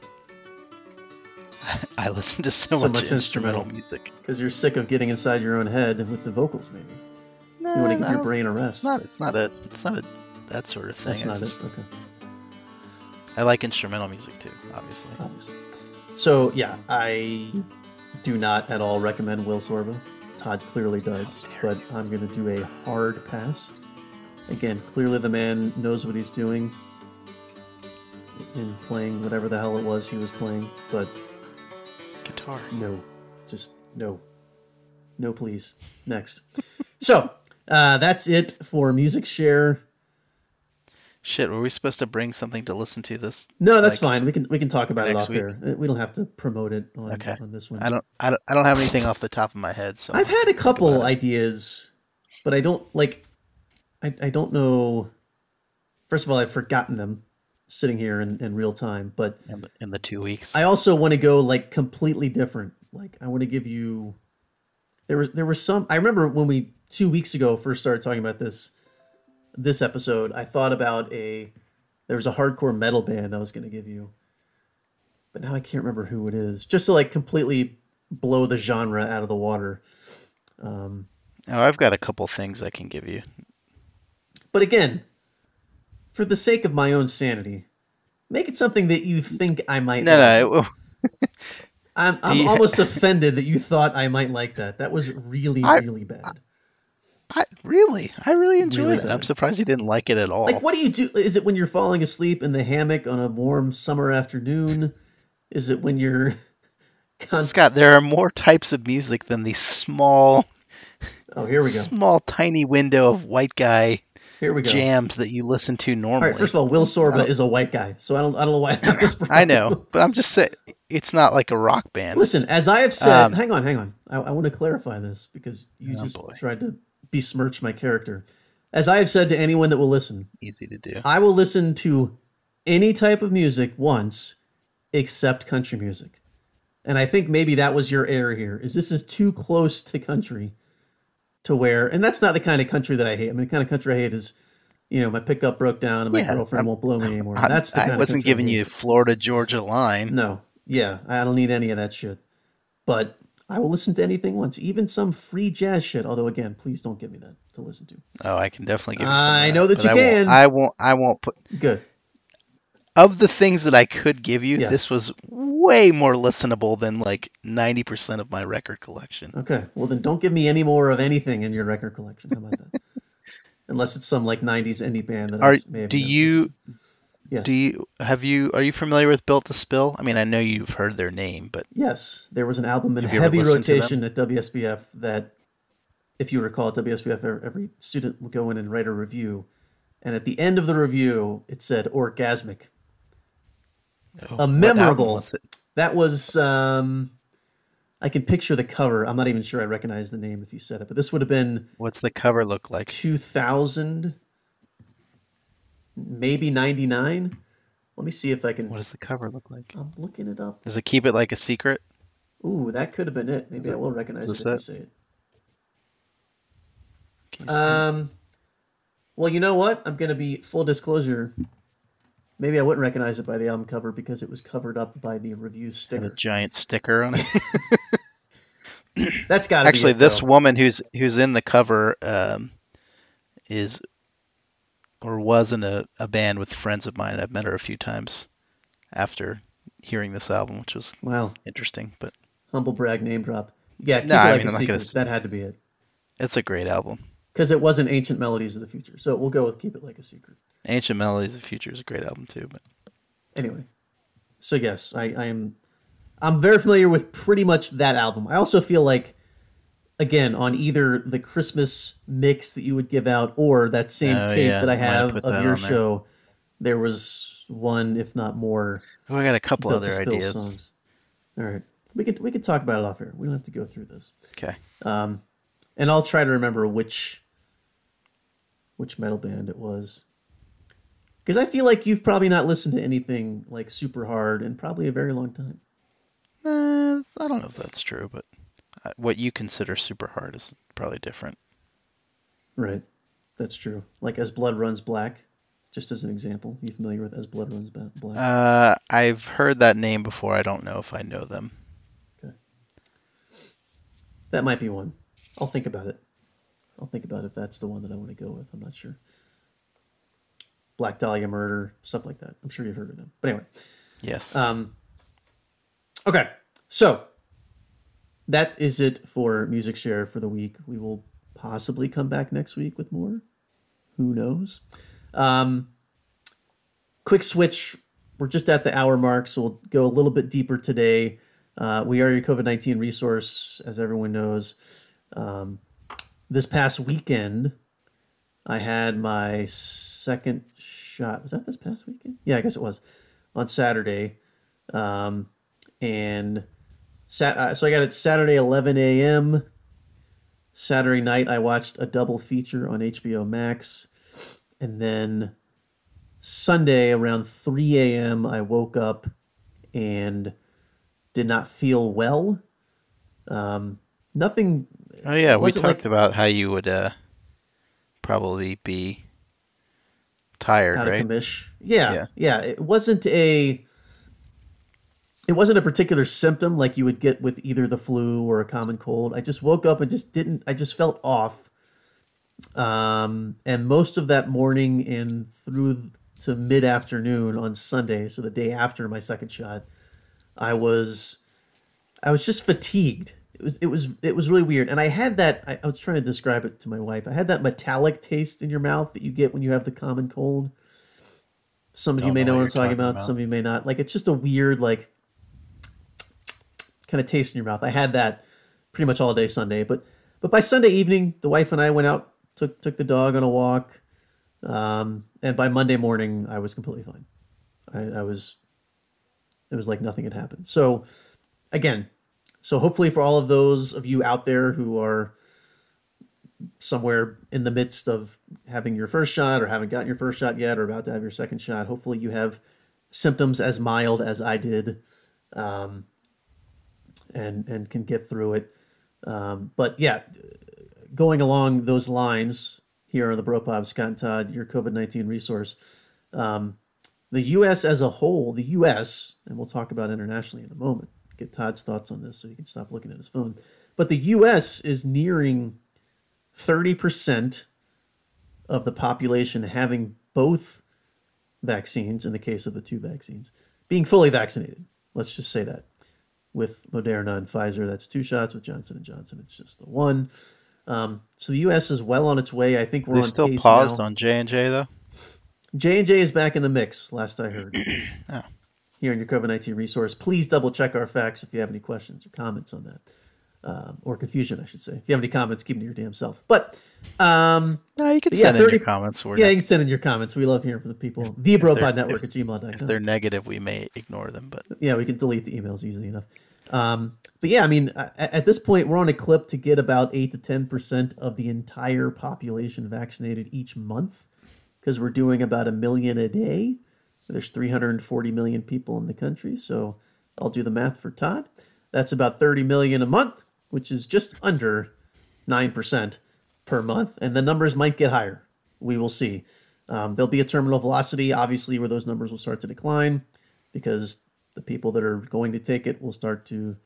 I listen to so, So much, much instrumental, music. Because you're sick of getting inside your own head with the vocals, maybe. You want to give your brain a It's rest. not. It's not a. It's not a that sort of thing. That's I not just- it. Okay. I like instrumental music too, obviously. Obviously. So yeah, I do not at all recommend Will Csorba. Todd clearly does, How dare but I'm going to do a hard pass. Again, clearly the man knows what he's doing in playing whatever the hell it was he was playing, but Guitar. no, just no. No, please. Next. so uh, that's it for music share. Shit, were we supposed to bring something to listen to this? No, that's like, fine. We can we can talk about it off week? here. Uh, We don't have to promote it on, Okay. on this one. I don't, I don't, I don't have anything off the top of my head. So I've had a couple ideas, but I don't like. I I don't know. First of all, I've forgotten them sitting here in, in real time, but in the, in the two weeks. I also want to go like completely different. Like I want to give you. There was there was some. I remember when we two weeks ago first started talking about this. This episode, I thought about a. There was a hardcore metal band I was going to give you, but now I can't remember who it is. Just to like completely blow the genre out of the water. Um, oh, I've got a couple things I can give you. But again, for the sake of my own sanity, make it something that you think I might. No, like. no. I'm, I'm you- almost offended that you thought I might like that. That was really, I- really bad. I, really, I really enjoyed Really it. I'm surprised you didn't like it at all. Like, what do you do? Is it when you're falling asleep in the hammock on a warm summer afternoon? Is it when you're. Con- Scott, there are more types of music than the small, oh, here we go. small, tiny window of white guy Here we go. jams that you listen to normally. right. First of all, Will Csorba is a white guy, so I don't. I don't know why that was. I know, but I'm just saying it's not like a rock band. Listen, as I have said, Um, hang on, hang on. I, I want to clarify this because you Oh, just boy. tried to besmirch my character. As I have said to anyone that will listen, Easy to do. I will listen to any type of music once, except country music. And I think maybe that was your error here. Is this is too close to country, to where, and that's not the kind of country that I hate. I mean, the kind of country I hate is, you know, my pickup broke down and my Yeah, girlfriend I'm- won't blow me anymore. I, That's the kind I wasn't giving you Florida Georgia line. No, yeah, I don't need any of that shit. But I will listen to anything once, even some free jazz shit. Although, again, please don't give me that to listen to. Oh, I can definitely give you I know that you I won't- can. I won't. I won't put. Good. Of the things that I could give you, Yes. this was way more listenable than like 90% of my record collection. Okay. Well, then don't give me any more of anything in your record collection. How about that? Unless it's some like '90s indie band that I Are was- may have do you. Yes. do you have you are you familiar with Built to Spill? I mean, I know you've heard their name, but Yes, there was an album in heavy listened to them? rotation at WSBF that, if you recall, at WSBF, every student would go in and write a review, and at the end of the review, it said orgasmic. Oh, A memorable- was? That was um, I can picture the cover. I'm not even sure I recognize the name if you said it, but this would have been What's the cover look like? 2000, maybe 99. Let me see if I can. What does the cover look like? I'm looking it up. Does it keep it like a secret? Ooh, that could have been it. Maybe I will recognize it if say it. Can you see it? Um, well, you know what? I'm going to be full disclosure. Maybe I wouldn't recognize it by the album cover because it was covered up by the review And a giant sticker on it. That's got to Actually, it, this woman who's who's in the cover um, is or was in a, a band with friends of mine. I've met her a few times after hearing this album, which was Wow, interesting. But humble brag name drop. Yeah, keep No, it I like mean, a not gonna secret. That had to be it it's a great album. Because it wasn't Ancient Melodies of the Future. So we'll go with keep it like a secret. Ancient Melodies of the Future is a great album too. But Anyway, so yes, I, I am. I'm very familiar with pretty much that album. I also feel like, again, on either the Christmas mix that you would give out or that same Oh, tape yeah, that I have put of your on there. show, there was one, if not more, oh, I got a couple other ideas. songs. All right, we could we could talk about it off air. We don't have to go through this. Okay. Um, and I'll try to remember which which metal band it was. Because I feel like you've probably not listened to anything like super hard in probably a very long time. Uh, I don't know if that's true, but what you consider super hard is probably different. Right. That's true. Like As Blood Runs Black, just as an example. You familiar with As Blood Runs Black? Uh, I've heard that name before. I don't know if I know them. Okay. That might be one. I'll think about it. I'll think about if that's the one that I want to go with. I'm not sure. Black Dahlia Murder, stuff like that. I'm sure you've heard of them. But anyway. Yes. Um, okay, so that is it for Music Share for the week. We will possibly come back next week with more. Who knows? Um, quick switch. We're just at the hour mark, so we'll go a little bit deeper today. Uh, we are your COVID 19 resource, as everyone knows. Um, this past weekend, I had my second shot. Was that this past weekend? Yeah, I guess it was on Saturday. Um, and sat, uh, so I got it Saturday 11 a.m. Saturday night, I watched a double feature on HBO Max. And then Sunday around 3 a.m., I woke up and did not feel well. Um, nothing. Oh yeah, we talked like- about how you would uh, probably be tired, out right? of commish. Yeah, Yeah. yeah, It wasn't a. It wasn't a particular symptom like you would get with either the flu or a common cold. I just woke up and just didn't. I just felt off. Um, and most of that morning and through to mid afternoon on Sunday, so the day after my second shot, I was, I was just fatigued. It was it was it was really weird, and I had that. I, I was trying to describe it to my wife. I had that metallic taste in your mouth that you get when you have the common cold. Some of you Don't may know what I'm talking talking about, about. Some of you may not. Like it's just a weird like kind of taste in your mouth. I had that pretty much all day Sunday, but but by Sunday evening, the wife and I went out, took took the dog on a walk, um, and by Monday morning, I was completely fine. I, I was, it was like nothing had happened. So, again, so hopefully for all of those of you out there who are somewhere in the midst of having your first shot or haven't gotten your first shot yet or about to have your second shot, hopefully you have symptoms as mild as I did, um, and and can get through it. Um, but yeah, going along those lines here on the Bro Pod, Scott and Todd, your COVID nineteen resource. Um, the U.S. as a whole, the U.S. and we'll talk about internationally in a moment. Get Todd's thoughts on this so he can stop looking at his phone. But the U.S. is nearing thirty percent of the population having both vaccines. In the case of the two vaccines, being fully vaccinated. Let's just say that with Moderna and Pfizer, that's two shots. With Johnson and Johnson, it's just the one. Um, so the U.S. is well on its way. I think we're They on still pace paused now. on J and J though. J and J is back in the mix. Last I heard. Oh. Here in your COVID nineteen resource, please double check our facts if you have any questions or comments on that, um, or confusion, I should say. If you have any comments, keep them to your damn self. But um, No, you can Yeah, send in 30 your comments. Yeah, not- you can send in your comments. We love hearing from the people. The Bropod Network at gmail.com. if they're negative, we may ignore them, but yeah, we can delete the emails easily enough. Um, but yeah, I mean, at this point, we're on a clip to get about eight to ten percent of the entire population vaccinated each month, because we're doing about a million a day. There's 340 million people in the country, so I'll do the math for Todd. That's about 30 million a month, which is just under nine percent per month, and the numbers might get higher. We will see. Um, there'll be a terminal velocity, obviously, where those numbers will start to decline because the people that are going to take it will start to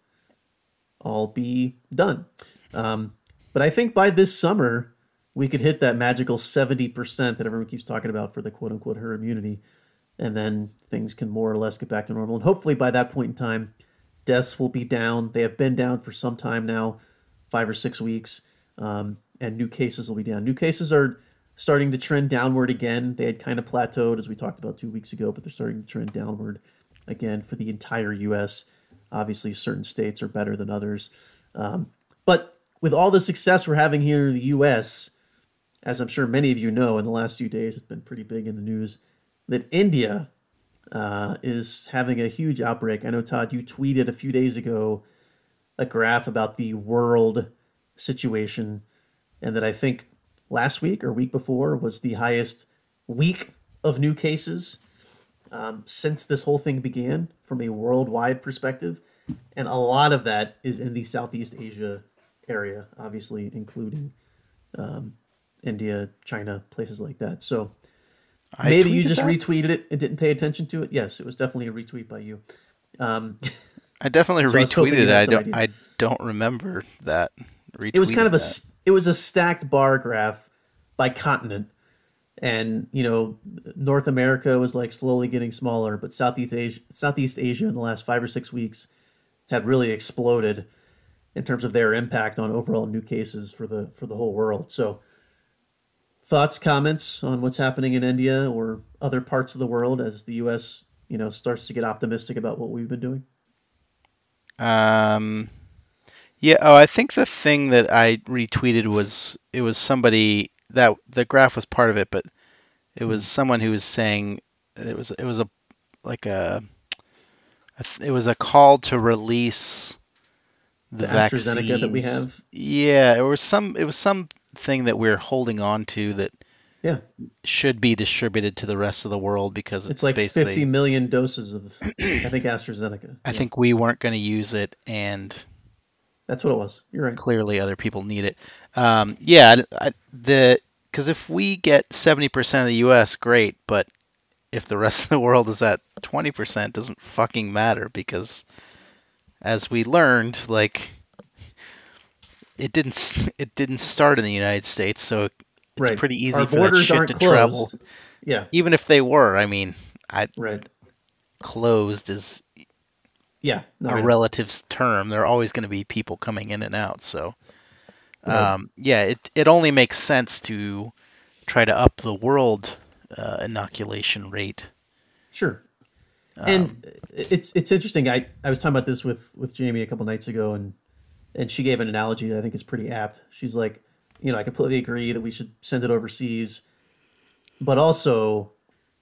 all be done. Um, but I think by this summer, we could hit that magical 70% that everyone keeps talking about for the quote unquote herd immunity. And then things can more or less get back to normal. And hopefully by that point in time, deaths will be down. They have been down for some time now, five or six weeks. Um, and new cases will be down. New cases are starting to trend downward again. They had kind of plateaued, as we talked about two weeks ago, but they're starting to trend downward again for the entire U.S. Obviously, certain states are better than others. Um, but with all the success we're having here in the U.S., as I'm sure many of you know, in the last few days, it's been pretty big in the news that India uh, is having a huge outbreak. I know, Todd, you tweeted a few days ago a graph about the world situation, and that I think last week or week before was the highest week of new cases um, since this whole thing began from a worldwide perspective. And a lot of that is in the Southeast Asia area, obviously, including um, India, China, places like that. So I maybe you just that? retweeted it and didn't pay attention to it. Yes, it was definitely a retweet by you. Um, I definitely So I was hoping retweeted it. I don't. idea. I don't remember that. it was kind of a it was a stacked bar graph by continent and you know north america was like slowly getting smaller but southeast asia southeast asia in the last five or six weeks had really exploded in terms of their impact on overall new cases for the for the whole world so thoughts comments on what's happening in india or other parts of the world as the us you know starts to get optimistic about what we've been doing. Um, Yeah, oh, I think the thing that I retweeted was it was somebody that the graph was part of it, but it was someone who was saying it was it was a like a, a it was a call to release the, The AstraZeneca that we have. Yeah, it was some it was something that we're holding on to that Yeah, should be distributed to the rest of the world because it's it's like basically 50 million doses of, I think, AstraZeneca. I Yeah, think we weren't going to use it and that's what it was. You're right. clearly other people need it. Um, yeah, I- the because if we get 70% of the U.S., great, but if the rest of the world is at 20%, doesn't fucking matter because as we learned, like it didn't it didn't start in the United States, so it's Right. pretty easy Our for that borders shit aren't to closed. travel. Yeah, Even if they were, I mean, I right. closed is Yeah, no, a know. relative term. There are always going to be people coming in and out. So, Right. um, yeah, it it only makes sense to try to up the world uh, inoculation rate. Sure. Um, and it's it's interesting. I, I was talking about this with with Jamie a couple nights ago, and and she gave an analogy that I think is pretty apt. She's like, you know, I completely agree that we should send it overseas, but also,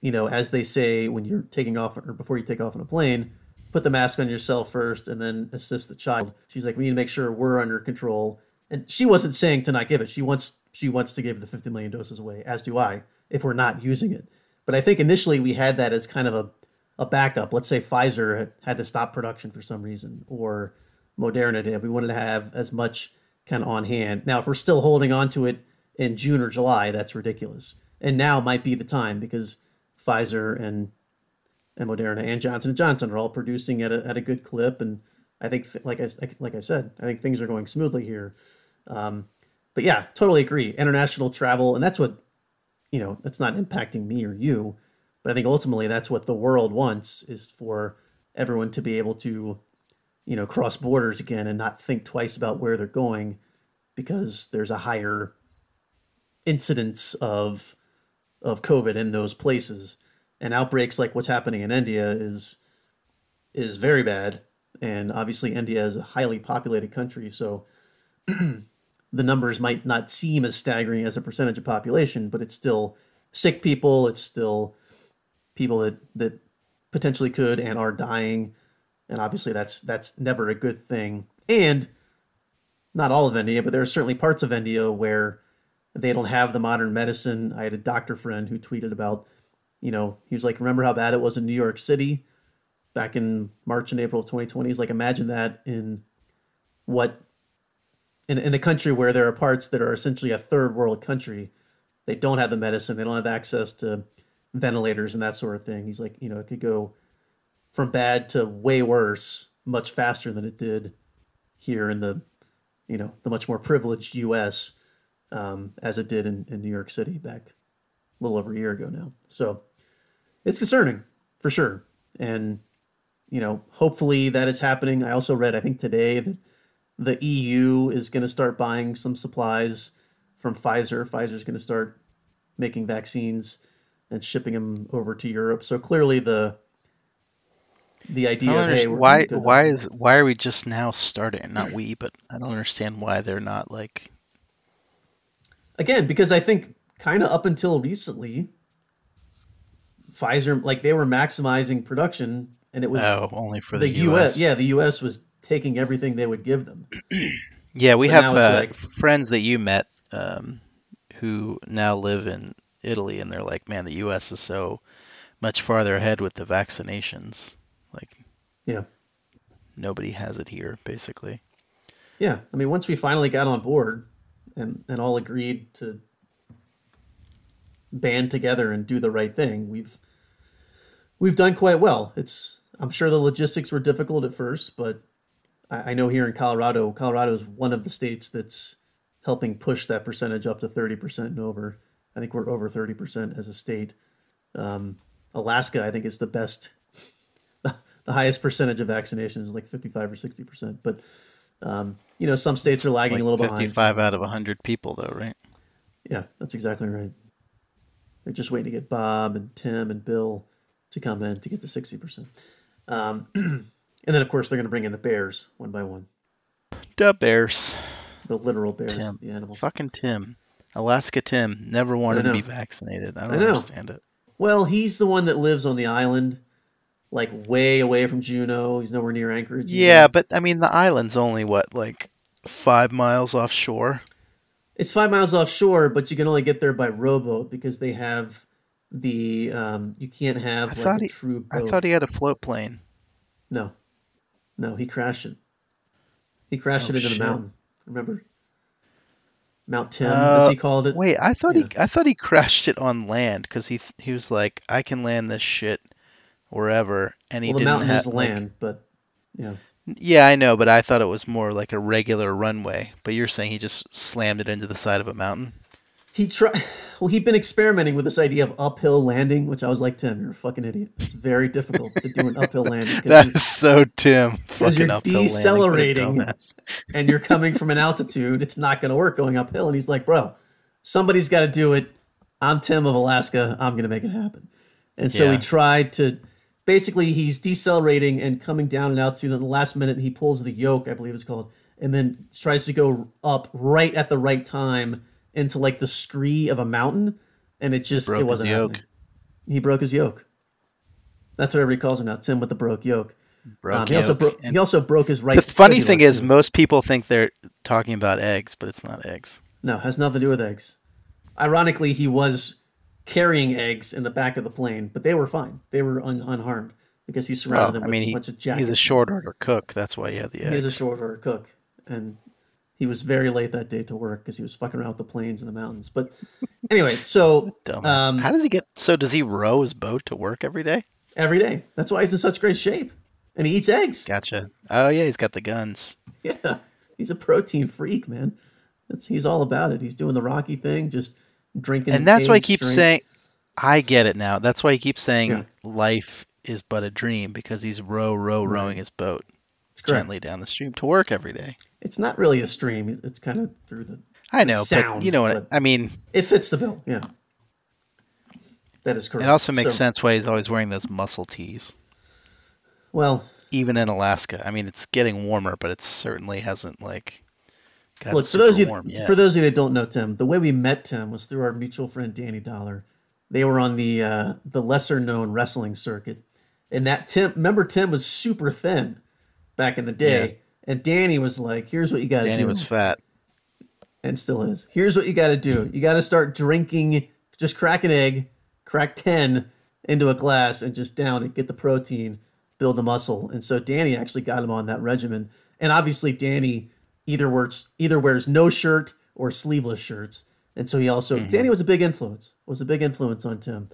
you know, as they say when you're taking off or before you take off on a plane, put the mask on yourself first, and then assist the child. She's like, we need to make sure we're under control. And she wasn't saying to not give it. She wants she wants to give the 50 million doses away, as do I, if we're not using it. But I think initially we had that as kind of a a backup. Let's say Pfizer had, had to stop production for some reason, or Moderna did. We wanted to have as much kind of on hand. Now, if we're still holding on to it in June or July, that's ridiculous. And now might be the time because Pfizer and and Moderna and Johnson and Johnson are all producing at a, at a good clip. And I think, like I like, I said, I think things are going smoothly here. Um, but yeah, totally agree. International travel, and that's what you know. That's not impacting me or you, but I think ultimately that's what the world wants is for everyone to be able to, you know, cross borders again and not think twice about where they're going because there's a higher incidence of of COVID in those places. And outbreaks like what's happening in India is is very bad. And obviously India is a highly populated country, so the numbers might not seem as staggering as a percentage of population, but it's still sick people, it's still people that that potentially could and are dying. And obviously that's that's never a good thing. And not all of India, but there are certainly parts of India where they don't have the modern medicine. I had a doctor friend who tweeted about, you know, he was like, remember how bad it was in New York City back in March and April of 2020? He's like, imagine that in what, in, in a country where there are parts that are essentially a third world country. They don't have the medicine, they don't have access to ventilators and that sort of thing. He's like, you know, it could go from bad to way worse much faster than it did here in the, you know, the much more privileged U.S um, as it did in, in New York City back a little over a year ago now. So it's concerning for sure. And, you know, hopefully that is happening. I also read, I think today, that the EU is going to start buying some supplies from Pfizer. Pfizer is going to start making vaccines and shipping them over to Europe. So clearly the the idea of hey, why why is why are we just now starting? Not we, but I don't understand why they're not like again because I think kind of up until recently, Pfizer like they were maximizing production, and it was oh only for the the U.S. U.S. Yeah, the U.S. was taking everything they would give them. Yeah, we But have uh, like- friends that you met um, who now live in Italy, and they're like, man, the U.S. is so much farther ahead with the vaccinations. Like Yeah, nobody has it here, basically. yeah. I mean, once we finally got on board and and all agreed to band together and do the right thing, we've we've done quite well. It's I'm sure the logistics were difficult at first, but I, I know here in Colorado, Colorado is one of the states that's helping push that percentage up to 30% and over. I think we're over 30% as a state. Um, Alaska, I think, is the best, the highest percentage of vaccinations is like 55 or 60%. But, um, you know, some states are lagging Like a little behind. 55 out of 100 people, though, right? Yeah, that's exactly right. They're just waiting to get Bob and Tim and Bill to come in to get to 60%. Um, and then, of course, they're going to bring in the Bears one by one. The bears. The literal bears, Tim. the animals. Fucking Tim. Alaska Tim never wanted to be vaccinated. I don't I understand it. Well, he's the one that lives on the island, like way away from Juneau. He's nowhere near Anchorage. either. Yeah, but I mean the island's only what, like five miles offshore? It's five miles offshore, but you can only get there by rowboat because they have the um, you can't have I like thought a he- true I thought he had a float plane. No, no, he crashed it. He crashed Oh, it into shit. the mountain. Remember, Mount Tim, Uh, as he called it. Wait, I thought Yeah. he I thought he crashed it on land because he th- he was like, I can land this shit wherever, and he well, the didn't mountain have is land, but yeah, Yeah, I know, but I thought it was more like a regular runway. But you're saying he just slammed it into the side of a mountain? he tried. Well, he'd been experimenting with this idea of uphill landing, which I was like, Tim, you're a fucking idiot. It's very difficult to do an uphill landing That's so Tim. Because you're Fucking uphill landing. What a decelerating. and you're coming from an altitude, it's not going to work going uphill. And he's like, bro, somebody's got to do it. I'm Tim of Alaska. I'm going to make it happen. And so he tried to basically, he's decelerating and coming down an altitude. And the last minute, he pulls the yoke, I believe it's called, and then tries to go up right at the right time into like the scree of a mountain. And it just, Broke it wasn't yoke. happening. He broke his yoke. That's what everybody calls him now, Tim with the broke yoke. Broke Um, he also yoke. broke. And He also broke his right. the funny thing is, too. most people think they're talking about eggs, but it's not eggs. No, has nothing to do with eggs. Ironically, he was carrying eggs in the back of the plane, but they were fine. They were un- unharmed because he surrounded Well, them I mean, a he, bunch of jackets. he's a short order cook. That's why he had the eggs. is a short order cook, and he was very late that day to work because he was fucking around with the planes and the mountains. But anyway, so um, How does he get? So does he row his boat to work every day? every day. That's why he's in such great shape, and he eats eggs. Gotcha. Oh yeah, he's got the guns. Yeah, he's a protein freak, man. That's he's all about it. He's doing the Rocky thing, just drinking. And that's why he AIDS keeps saying, I get it now. That's why he keeps saying Yeah. life is but a dream because he's row, row, rowing his boat it's correct. gently down the stream to work every day. It's not really a stream. It's kind of through the I know, sound, but you know what? I mean, It fits the bill. Yeah. That is correct. it also makes So- sense why he's always wearing those muscle tees, Well, even in Alaska. I mean, it's getting warmer, but it certainly hasn't like got look for those of you, warm yet. for those of you that don't know Tim, the way we met Tim was through our mutual friend Danny Dollar. They were on the uh, the lesser known wrestling circuit, and that Tim remember Tim was super thin back in the day, and Danny was like, "Here's what you got to do." Danny was fat. and still is. Here's what you got to do. You got to start drinking. Just crack an egg, crack ten into a glass, and just down it. Get the protein, build the muscle. And so Danny actually got him on that regimen. And obviously Danny either wears either wears no shirt or sleeveless shirts. And so he also Mm-hmm. Danny was a big influence. Was a big influence on Tim.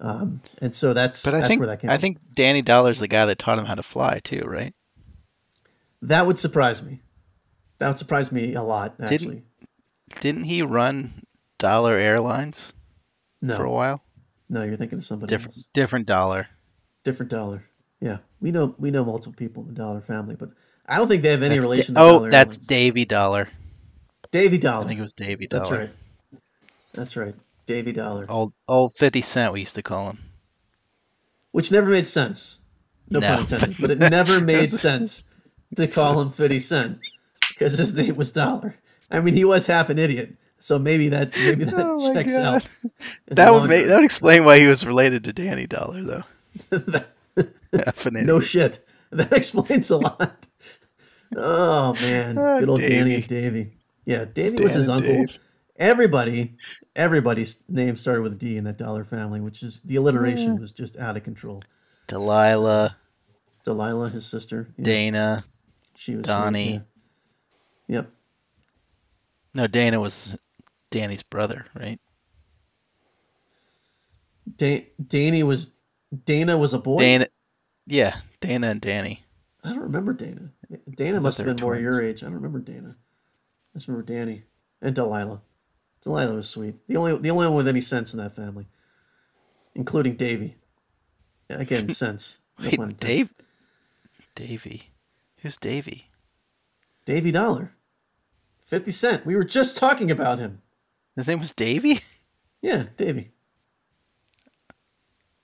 Um, and so that's But I that's think where that came. I from. think Danny Dollar's the guy that taught him how to fly too, right? that would surprise me. That would surprise me a lot. Actually, Didn't he run Dollar Airlines no, for a while? no, you're thinking of somebody Different else. different dollar. different dollar. Yeah, we know we know multiple people in the Dollar family, but I don't think they have any That's Da- relation. to oh, Dollar that's Airlines. Davy Dollar. Davy Dollar. I think it was Davy Dollar. That's right. That's right. Davy Dollar, Old old fifty cent we used to call him. which never made sense. No, No. pun intended, but it never made sense to call him Fifty Cent because his name was Dollar. I mean, he was half an idiot, so maybe that maybe that Oh checks God. out. That would make that would explain why he was related to Danny Dollar though. An No shit. That explains a lot. Oh man, Oh, good old Danny and Davy. Yeah, Davy was his uncle. Dave. Everybody, everybody's name started with a D in that Dollar family, which is the alliteration was just out of control. Delilah, Delilah, his sister, yeah, Dana. she was Donnie. Sweet, yeah. Yep. No, Dana was Danny's brother, right? Da- Danny was Dana was a boy. Dana. Yeah, Dana and Danny. I don't remember Dana. Dana must have been more your age. I don't remember Dana. I just remember Danny and Delilah. Delilah was sweet. The only the only one with any sense in that family, including Davy. Again, sense. No Wait, intended. Dave. Davy. Who's Davy? Davy Dollar. Fifty Cent. We were just talking about him. His name was Davy. Yeah, Davy.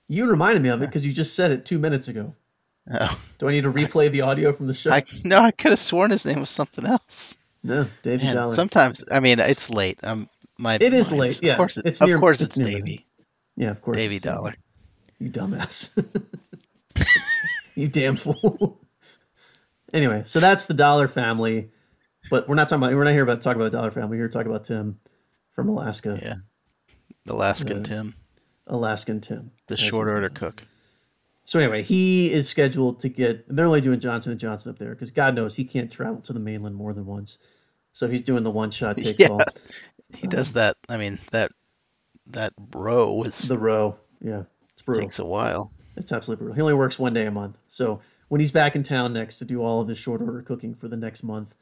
You reminded me of it because you just said it two minutes ago. Oh, Do I need to replay the audio from the show? I no, I could have sworn his name was something else. no, Davy Man, Dollar. sometimes I mean it's late. Um, my It is late, Of yeah. course, it- It's of near- course it's it's, near midnight. Davy. yeah, of course. Davy. Dollar. You dumbass. you damn fool. anyway, so that's the Dollar family. But we're not talking about we're not here about talking about the Dollar family. We're here to talk about Tim from Alaska. Yeah. Alaskan Uh, Tim, Alaskan Tim. the short order name. cook. So anyway, he is scheduled to get. They're only doing Johnson and Johnson up there because God knows he can't travel to the mainland more than once. So he's doing the one shot takes Yeah. all. He does that. I mean that that row is The row, yeah, it's brutal. takes a while. It's absolutely brutal. He only works one day a month. So when he's back in town next to do all of his short order cooking for the next month,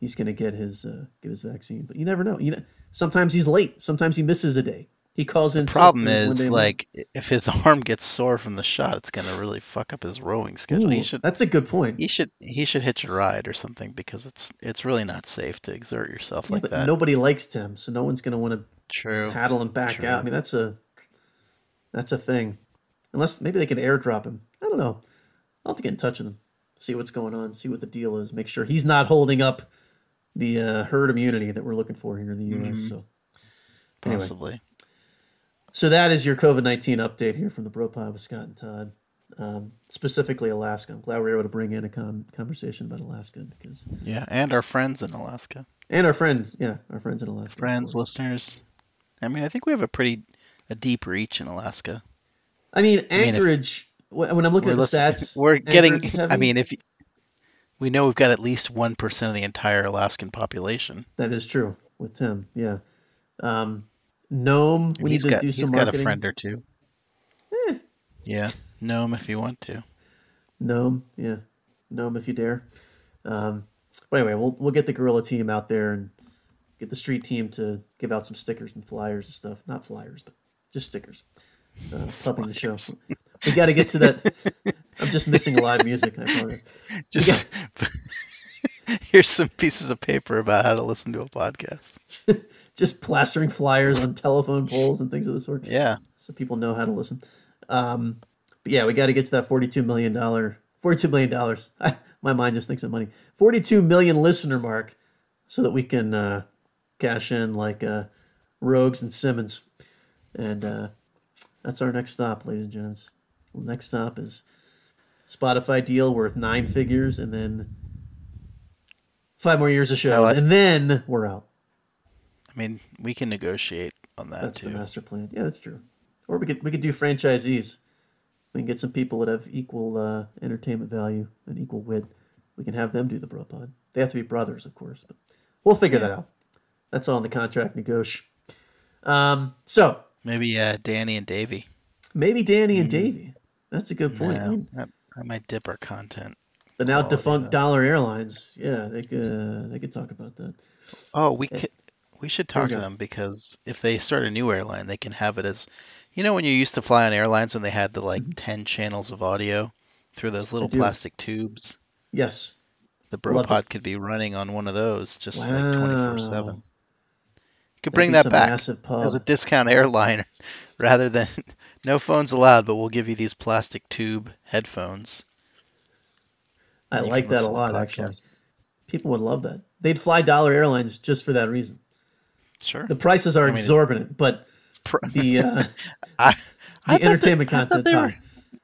he's going to get his uh, get his vaccine. But you never know. You know, sometimes he's late. Sometimes he misses a day. He calls in. sick Problem is, like, if his arm gets sore from the shot, it's gonna really fuck up his rowing schedule. Ooh, should that's a good point. he should he should hitch a ride or something because it's it's really not safe to exert yourself Yeah, like that. nobody likes Tim, so no one's going to want to True. paddle him back True. out. I mean, that's a that's a thing. Unless maybe they can airdrop him. I don't know. I'll have to get in touch with him, see what's going on, see what the deal is, make sure he's not holding up the uh, herd immunity that we're looking for here in the U.S. Mhm. So, anyway. Possibly. So that is your COVID nineteen update here from the Bro Pod with Scott and Todd. Um, specifically Alaska. I'm glad we were able to bring in a con- conversation about Alaska because, Yeah, and our friends in Alaska, and our friends, yeah, our friends in Alaska, friends, listeners. I mean, I think we have a pretty a deep reach in Alaska. I mean, mean, if- Anchorage. when I'm looking at the stats, we're getting. I mean, if we know we've got at least one percent of the entire Alaskan population. That is true with Tim. Yeah. Um, Nome, we need he's to got do he's some got a friend or two. Eh. Yeah, Nome if you want to. Nome, yeah, Nome if you dare. Um, but anyway, we'll we'll get the guerrilla team out there and get the street team to give out some stickers and flyers and stuff. Not flyers, but just stickers. Uh, pumping the show. We got to get to that. I'm just missing live music. I apologize. Just here's some pieces of paper about how to listen to a podcast. just plastering flyers on telephone poles and things of the sort. Yeah, so people know how to listen. Um, but yeah, we got to get to that forty-two million dollar, forty-two million dollars. My mind just thinks of money. Forty-two million listener mark, so that we can uh, cash in like uh, Rogans and Simmons, and uh, that's our next stop, ladies and gents. Next stop is Spotify deal worth nine figures, and then five more years of shows, I- and then we're out. I mean, we can negotiate on that That's too. the master plan. Yeah, that's true. Or we could we could do franchisees. We can get some people that have equal uh, entertainment value and equal wit. We can have them do the bro pod. They have to be brothers, of course, but we'll figure that out. That's all in the contract negoti. Um, so Maybe uh, Danny and Davy. maybe Danny and Davy. That's a good point. I mean, that, that might dip our content. the now defunct. Dollar Airlines. Yeah, they could uh, they could talk about that. Oh, we could we should talk to go. them because if they start a new airline, they can have it as you know when you used to fly on airlines when they had the like mm-hmm. ten channels of audio through those little plastic tubes. Yes. The. BroPod could be running on one of those just like twenty four seven. You That'd could bring that back as a discount airline rather than no phones allowed, but we'll give you these plastic tube headphones. I like that a lot. Actually, people would love that. They'd fly Dollar Airlines just for that reason. Sure. The prices are mean, exorbitant, but the uh, I, I the entertainment I content's high. were-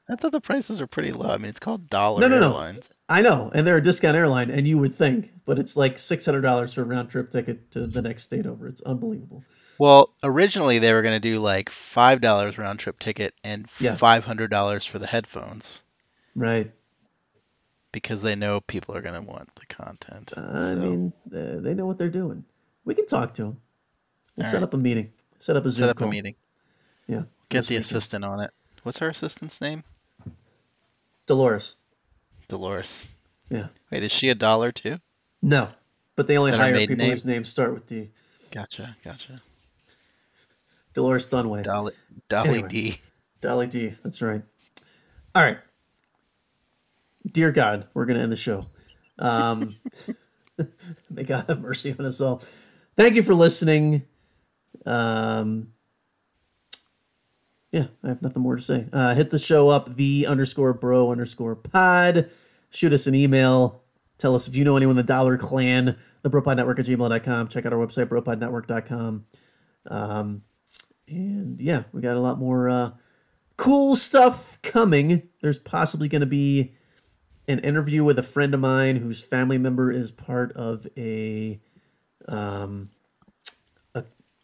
I thought the prices are pretty low. I mean, it's called Dollar No, no, no. Airlines. I know, and they're a discount airline, and you would think, but it's like six hundred dollars for a round trip ticket to the next state over. It's unbelievable. Well, originally they were going to do like five dollars round trip ticket and Yeah. five hundred dollars for the headphones Right. because they know people are going to want the content. I So, mean, uh, they know what they're doing. We can talk to them. All set right. up a meeting. Set up a Zoom set up call. a meeting. Yeah. Get the assistant on it. What's her assistant's name? Dolores. Dolores. Yeah. Wait, is she a dollar too? No, but they only Is that her hire people name? whose names start with D. Gotcha, gotcha. Dolores Dunway. Dolly, Dolly Anyway. D. Dolly D. That's right. All right. Dear God, we're going to end the show. Um, may God have mercy on us all. Thank you for listening. Um, yeah, I have nothing more to say. Uh, hit the show up, the underscore bro underscore pod. Shoot us an email. Tell us if you know anyone in the Dollar Clan, the Bropod Network at gmail.com. Check out our website, bropodnetwork.com. Um, and yeah, we got a lot more uh, cool stuff coming. There's possibly going to be an interview with a friend of mine whose family member is part of a, um,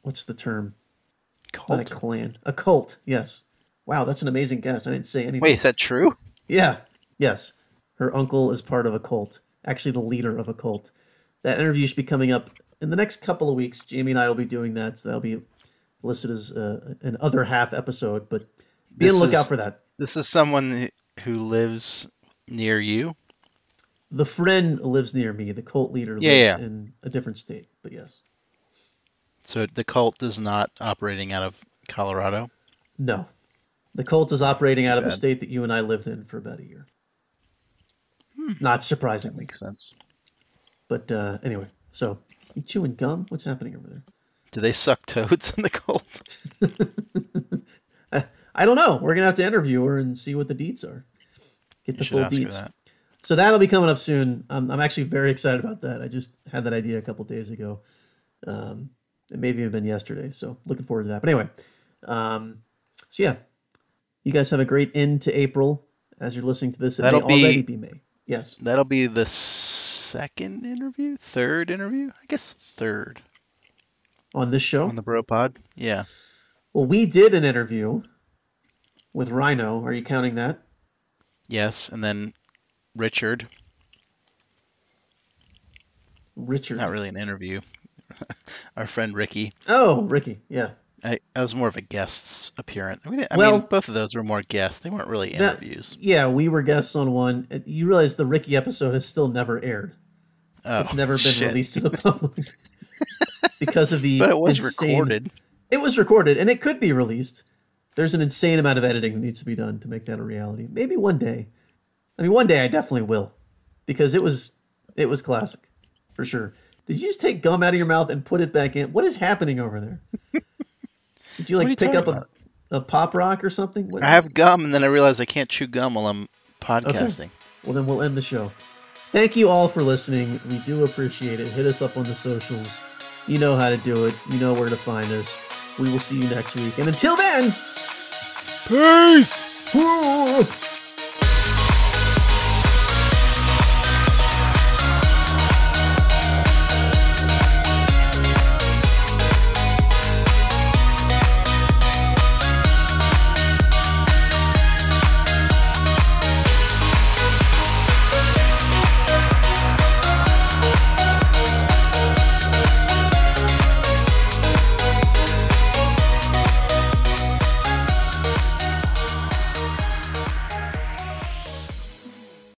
what's the term? Not a Cult. clan. A cult, yes. Wow, that's an amazing guess. I didn't say anything. Wait, is that true? Yeah, yes. Her uncle is part of a cult, actually, the leader of a cult. That interview should be coming up in the next couple of weeks. Jamie and I will be doing that. So that'll be listed as uh, an other half episode, but be on This the lookout is- for that. This is someone who lives near you. The friend lives near me. The cult leader Yeah, lives yeah. in a different state, but yes. So the cult is not operating out of Colorado. No. The cult is operating out of a state that you and I lived in for about a year. Not surprisingly. Makes sense. But uh, anyway, so you chewing gum? What's happening over there? Do they suck toads in the cult? I, I don't know. We're gonna have to interview her and see what the deets are. Get the full deets. that. So that'll be coming up soon. I'm, I'm actually very excited about that. I just had that idea a couple days ago. Um, it may have even been yesterday. So looking forward to that. But anyway, um, so yeah, you guys have a great end to April as you're listening to this. It That'll may be- already be May. Yes. That'll be the second interview, third interview, I guess third On this show. on the Bro Pod. Yeah, Well, we did an interview with Rhino. Are you counting that? yes, and then Richard. Richard. Not really an interview. Our friend Ricky. Oh, Ricky. Yeah. I, I was more of a guest's appearance. We I Well- mean, both of those were more guests. They weren't really That- interviews. Yeah, we were guests on one. You realize the Ricky episode has still never aired. Oh, It's never been shit. released to the public because of the. But it was insane- recorded. It was recorded, and it could be released. There's an insane amount of editing that needs to be done to make that a reality. Maybe one day. I mean, one day I definitely will, because it was it was classic, for sure. Did you just take gum out of your mouth and put it back in? What is happening over there? Did you like you pick up a, a pop rock or something? What- I have gum, and then I realized I can't chew gum while I'm podcasting. Well, then we'll end the show. Thank you all for listening. We do appreciate it. Hit us up on the socials. You know how to do it. You know where to find us. We will see you next week. And until then, Peace! peace.